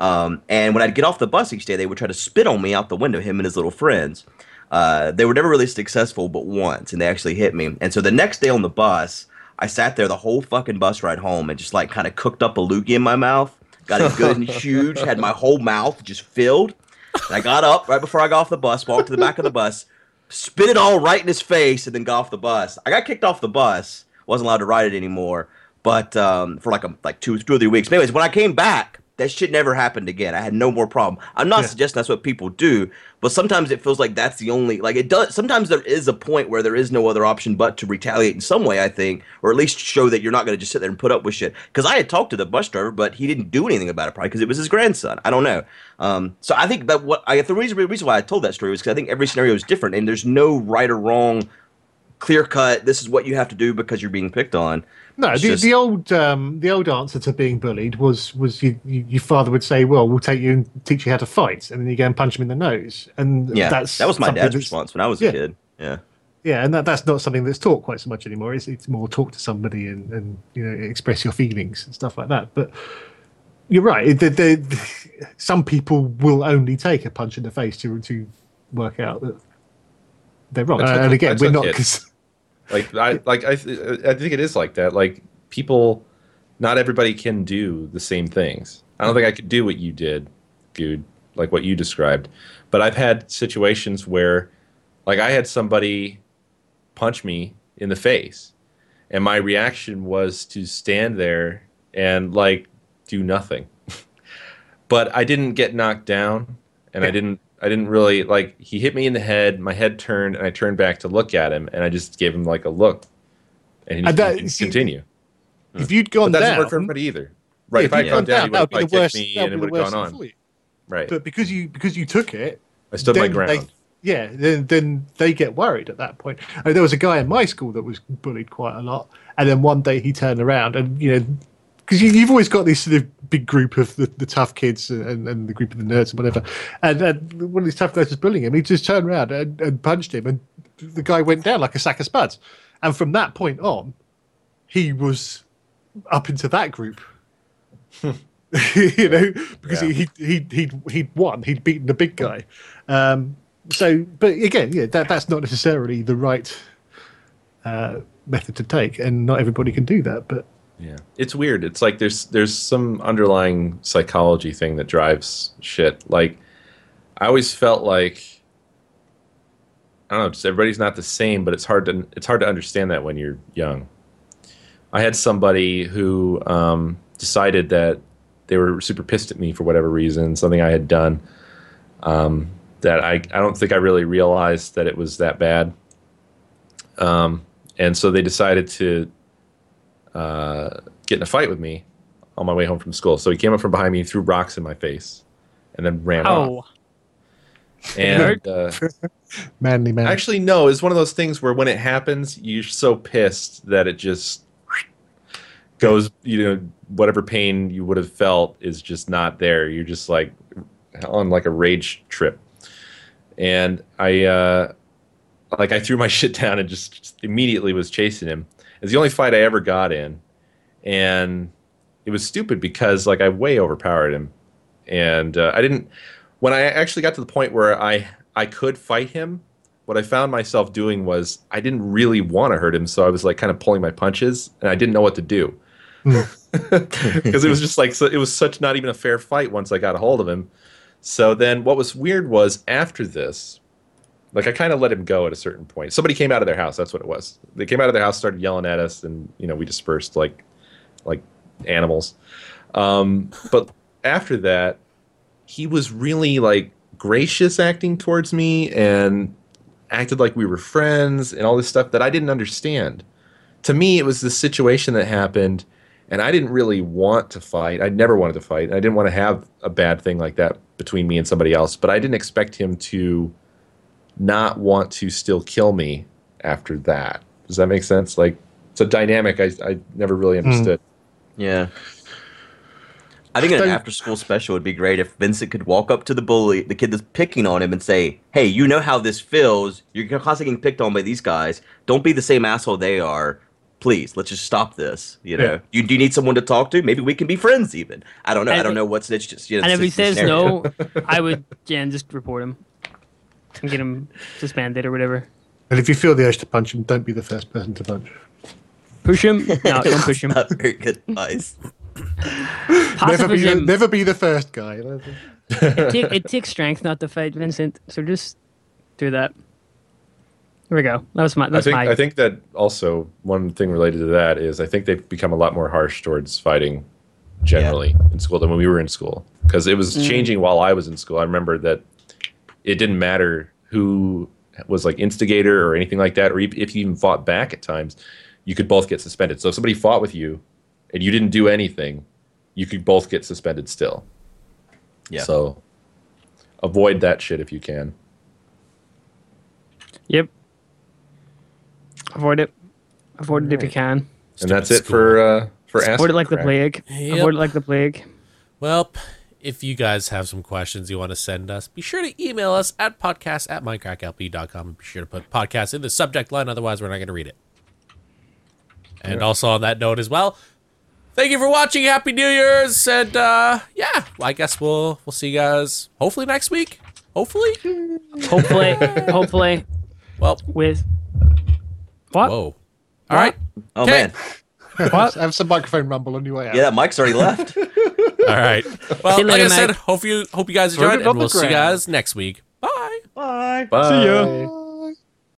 Um, and when I'd get off the bus each day, they would try to spit on me out the window, him and his little friends. Uh, they were never really successful, but once, and they actually hit me. And so the next day on the bus, I sat there the whole fucking bus ride home and just like kind of cooked up a loogie in my mouth. Got it good and (laughs) huge, had my whole mouth just filled. And I got up right before I got off the bus, walked to the back of the bus, spit it all right in his face, and then got off the bus. I got kicked off the bus, wasn't allowed to ride it anymore, but um, for like a, like two two or three weeks. But anyways, when I came back, that shit never happened again. I had no more problem. I'm not Yeah. suggesting that's what people do, but sometimes it feels like that's the only like it does. Sometimes there is a point where there is no other option but to retaliate in some way. I think, or at least show that you're not going to just sit there and put up with shit. Because I had talked to the bus driver, but he didn't do anything about it. Probably because it was his grandson. I don't know. Um, so I think that what I the reason reason why I told that story was because I think every scenario is different, and there's no right or wrong, clear cut. This is what you have to do because you're being picked on. no. The, just- the old um, the old answer to being bullied was was you, you, your father would say, "Well, we'll take you and teach you how to fight," and then you go and punch him in the nose. And Yeah, that's that was my dad's response when I was Yeah. a kid. Yeah. Yeah, and that, that's not something that's taught quite so much anymore. It's, it's more talk to somebody and, and you know express your feelings and stuff like that. But you're right. The, the, (laughs) some people will only take a punch in the face to to work out that they're wrong. Uh, and again, we're not it. Like I like I th- I think it is like that. Like people, not everybody can do the same things. I don't think I could do what you did, dude. like what you described. But I've had situations where, like, I had somebody punch me in the face, and my reaction was to stand there and like do nothing. (laughs) but I didn't get knocked down, and I didn't. I didn't really like. He hit me in the head. My head turned, and I turned back to look at him, and I just gave him like a look, and he that- didn't continue. If you'd But gone that doesn't down, work for everybody either. Right? yeah, if I you'd had gone down, he that would be have the worst. me, and it would have gone on. Right. But because you because you took it, I stood my ground. They, yeah, then then they get worried at that point. And there was a guy in my school that was bullied quite a lot, and then one day he turned around and you know. Because you, you've always got these sort of big group of the, the tough kids and, and the group of the nerds and whatever, and, and one of these tough guys was bullying him. He just turned around and, and punched him, and the guy went down like a sack of spuds. And from that point on, he was up into that group. (laughs) (laughs) you know, because Yeah. he he he he'd won, he'd beaten the big guy. Um, so, but again, yeah, that that's not necessarily the right uh, method to take, and not everybody can do that. But Yeah, it's weird. It's like there's there's some underlying psychology thing that drives shit. Like I always felt like I don't know, just everybody's not the same, but it's hard to it's hard to understand that when you're young. I had somebody who um, decided that they were super pissed at me for whatever reason, something I had done um, that I I don't think I really realized that it was that bad. Um, and so they decided to uh, get in a fight with me on my way home from school. So he came up from behind me, threw rocks in my face, and then ran off. Oh, And uh, (laughs) manly man, actually, no, it's one of those things where when it happens, you're so pissed that it just goes. You know, whatever pain you would have felt is just not there. You're just like on like a rage trip. And I, uh, like, I threw my (laughs) shit down and just, just immediately was chasing him. It's the only fight I ever got in, and it was stupid because like I way overpowered him, and uh, I didn't. When I actually got to the point where I I could fight him, what I found myself doing was I didn't really want to hurt him, so I was like kind of pulling my punches, and I didn't know what to do (laughs) because it was just like so, it was such not even a fair fight once I got a hold of him. So then, what was weird was after this, like I kind of let him go at a certain point. Somebody came out of their house. That's what it was. They came out of their house, started yelling at us, and you know we dispersed like like animals. Um, but after that, he was really like gracious acting towards me and acted like we were friends and all this stuff that I didn't understand. To me, it was the situation that happened, and I didn't really want to fight. I never wanted to fight. I didn't want to have a bad thing like that between me and somebody else. But I didn't expect him to not want to still kill me after that. Does that make sense? Like it's a dynamic I, I never really hmm. understood. Yeah. I think an after school special would be great if Vincent could walk up to the bully, the kid that's picking on him, and say, Hey, you know how this feels. You're constantly getting picked on by these guys. Don't be the same asshole they are. Please, let's just stop this. You know, Yeah. you, do you need someone to talk to? Maybe we can be friends even. I don't know. I don't know what's it's just. You know, and if he says scenario. no, (laughs) I would yeah, just report him and get him suspended or whatever. and if you feel the urge to punch him, don't be the first person to punch. Push him. No, don't (laughs) push him. Not very good advice. Never be, the, Pacifism. never be the first guy. it, take, it takes strength not to fight, Vincent. So just do that. Here we go. That was my. I That's think my. I think that also one thing related to that is I think they've become a lot more harsh towards fighting generally in school than when we were in school because it was mm. changing while I was in school. I remember that it didn't matter who was like instigator or anything like that, or e- if you even fought back at times, you could both get suspended. So if somebody fought with you and you didn't do anything, you could both get suspended still. Yeah. So avoid that shit if you can. Yep. Avoid it. Avoid it if you can. and that's Stupid it for uh, for Avoid acid it like the plague. Yep. Avoid it like the plague. Well, if you guys have some questions you want to send us, be sure to email us at podcast at mindcracklp.com. Be sure to put podcast in the subject line, otherwise, we're not going to read it. And also on that note as well, thank you for watching. Happy New Year's, and uh, yeah, I guess we'll we'll see you guys hopefully next week. Hopefully. Hopefully, (laughs) hopefully Well, with what? whoa. All right. Oh Okay. man, (laughs) Have some microphone rumble on your way out. yeah, that mic's already left. (laughs) All All right. (laughs) Well, like I said, hope you hope you guys enjoyed it it, and we'll see you guys next week. Bye. Bye. Bye. See ya.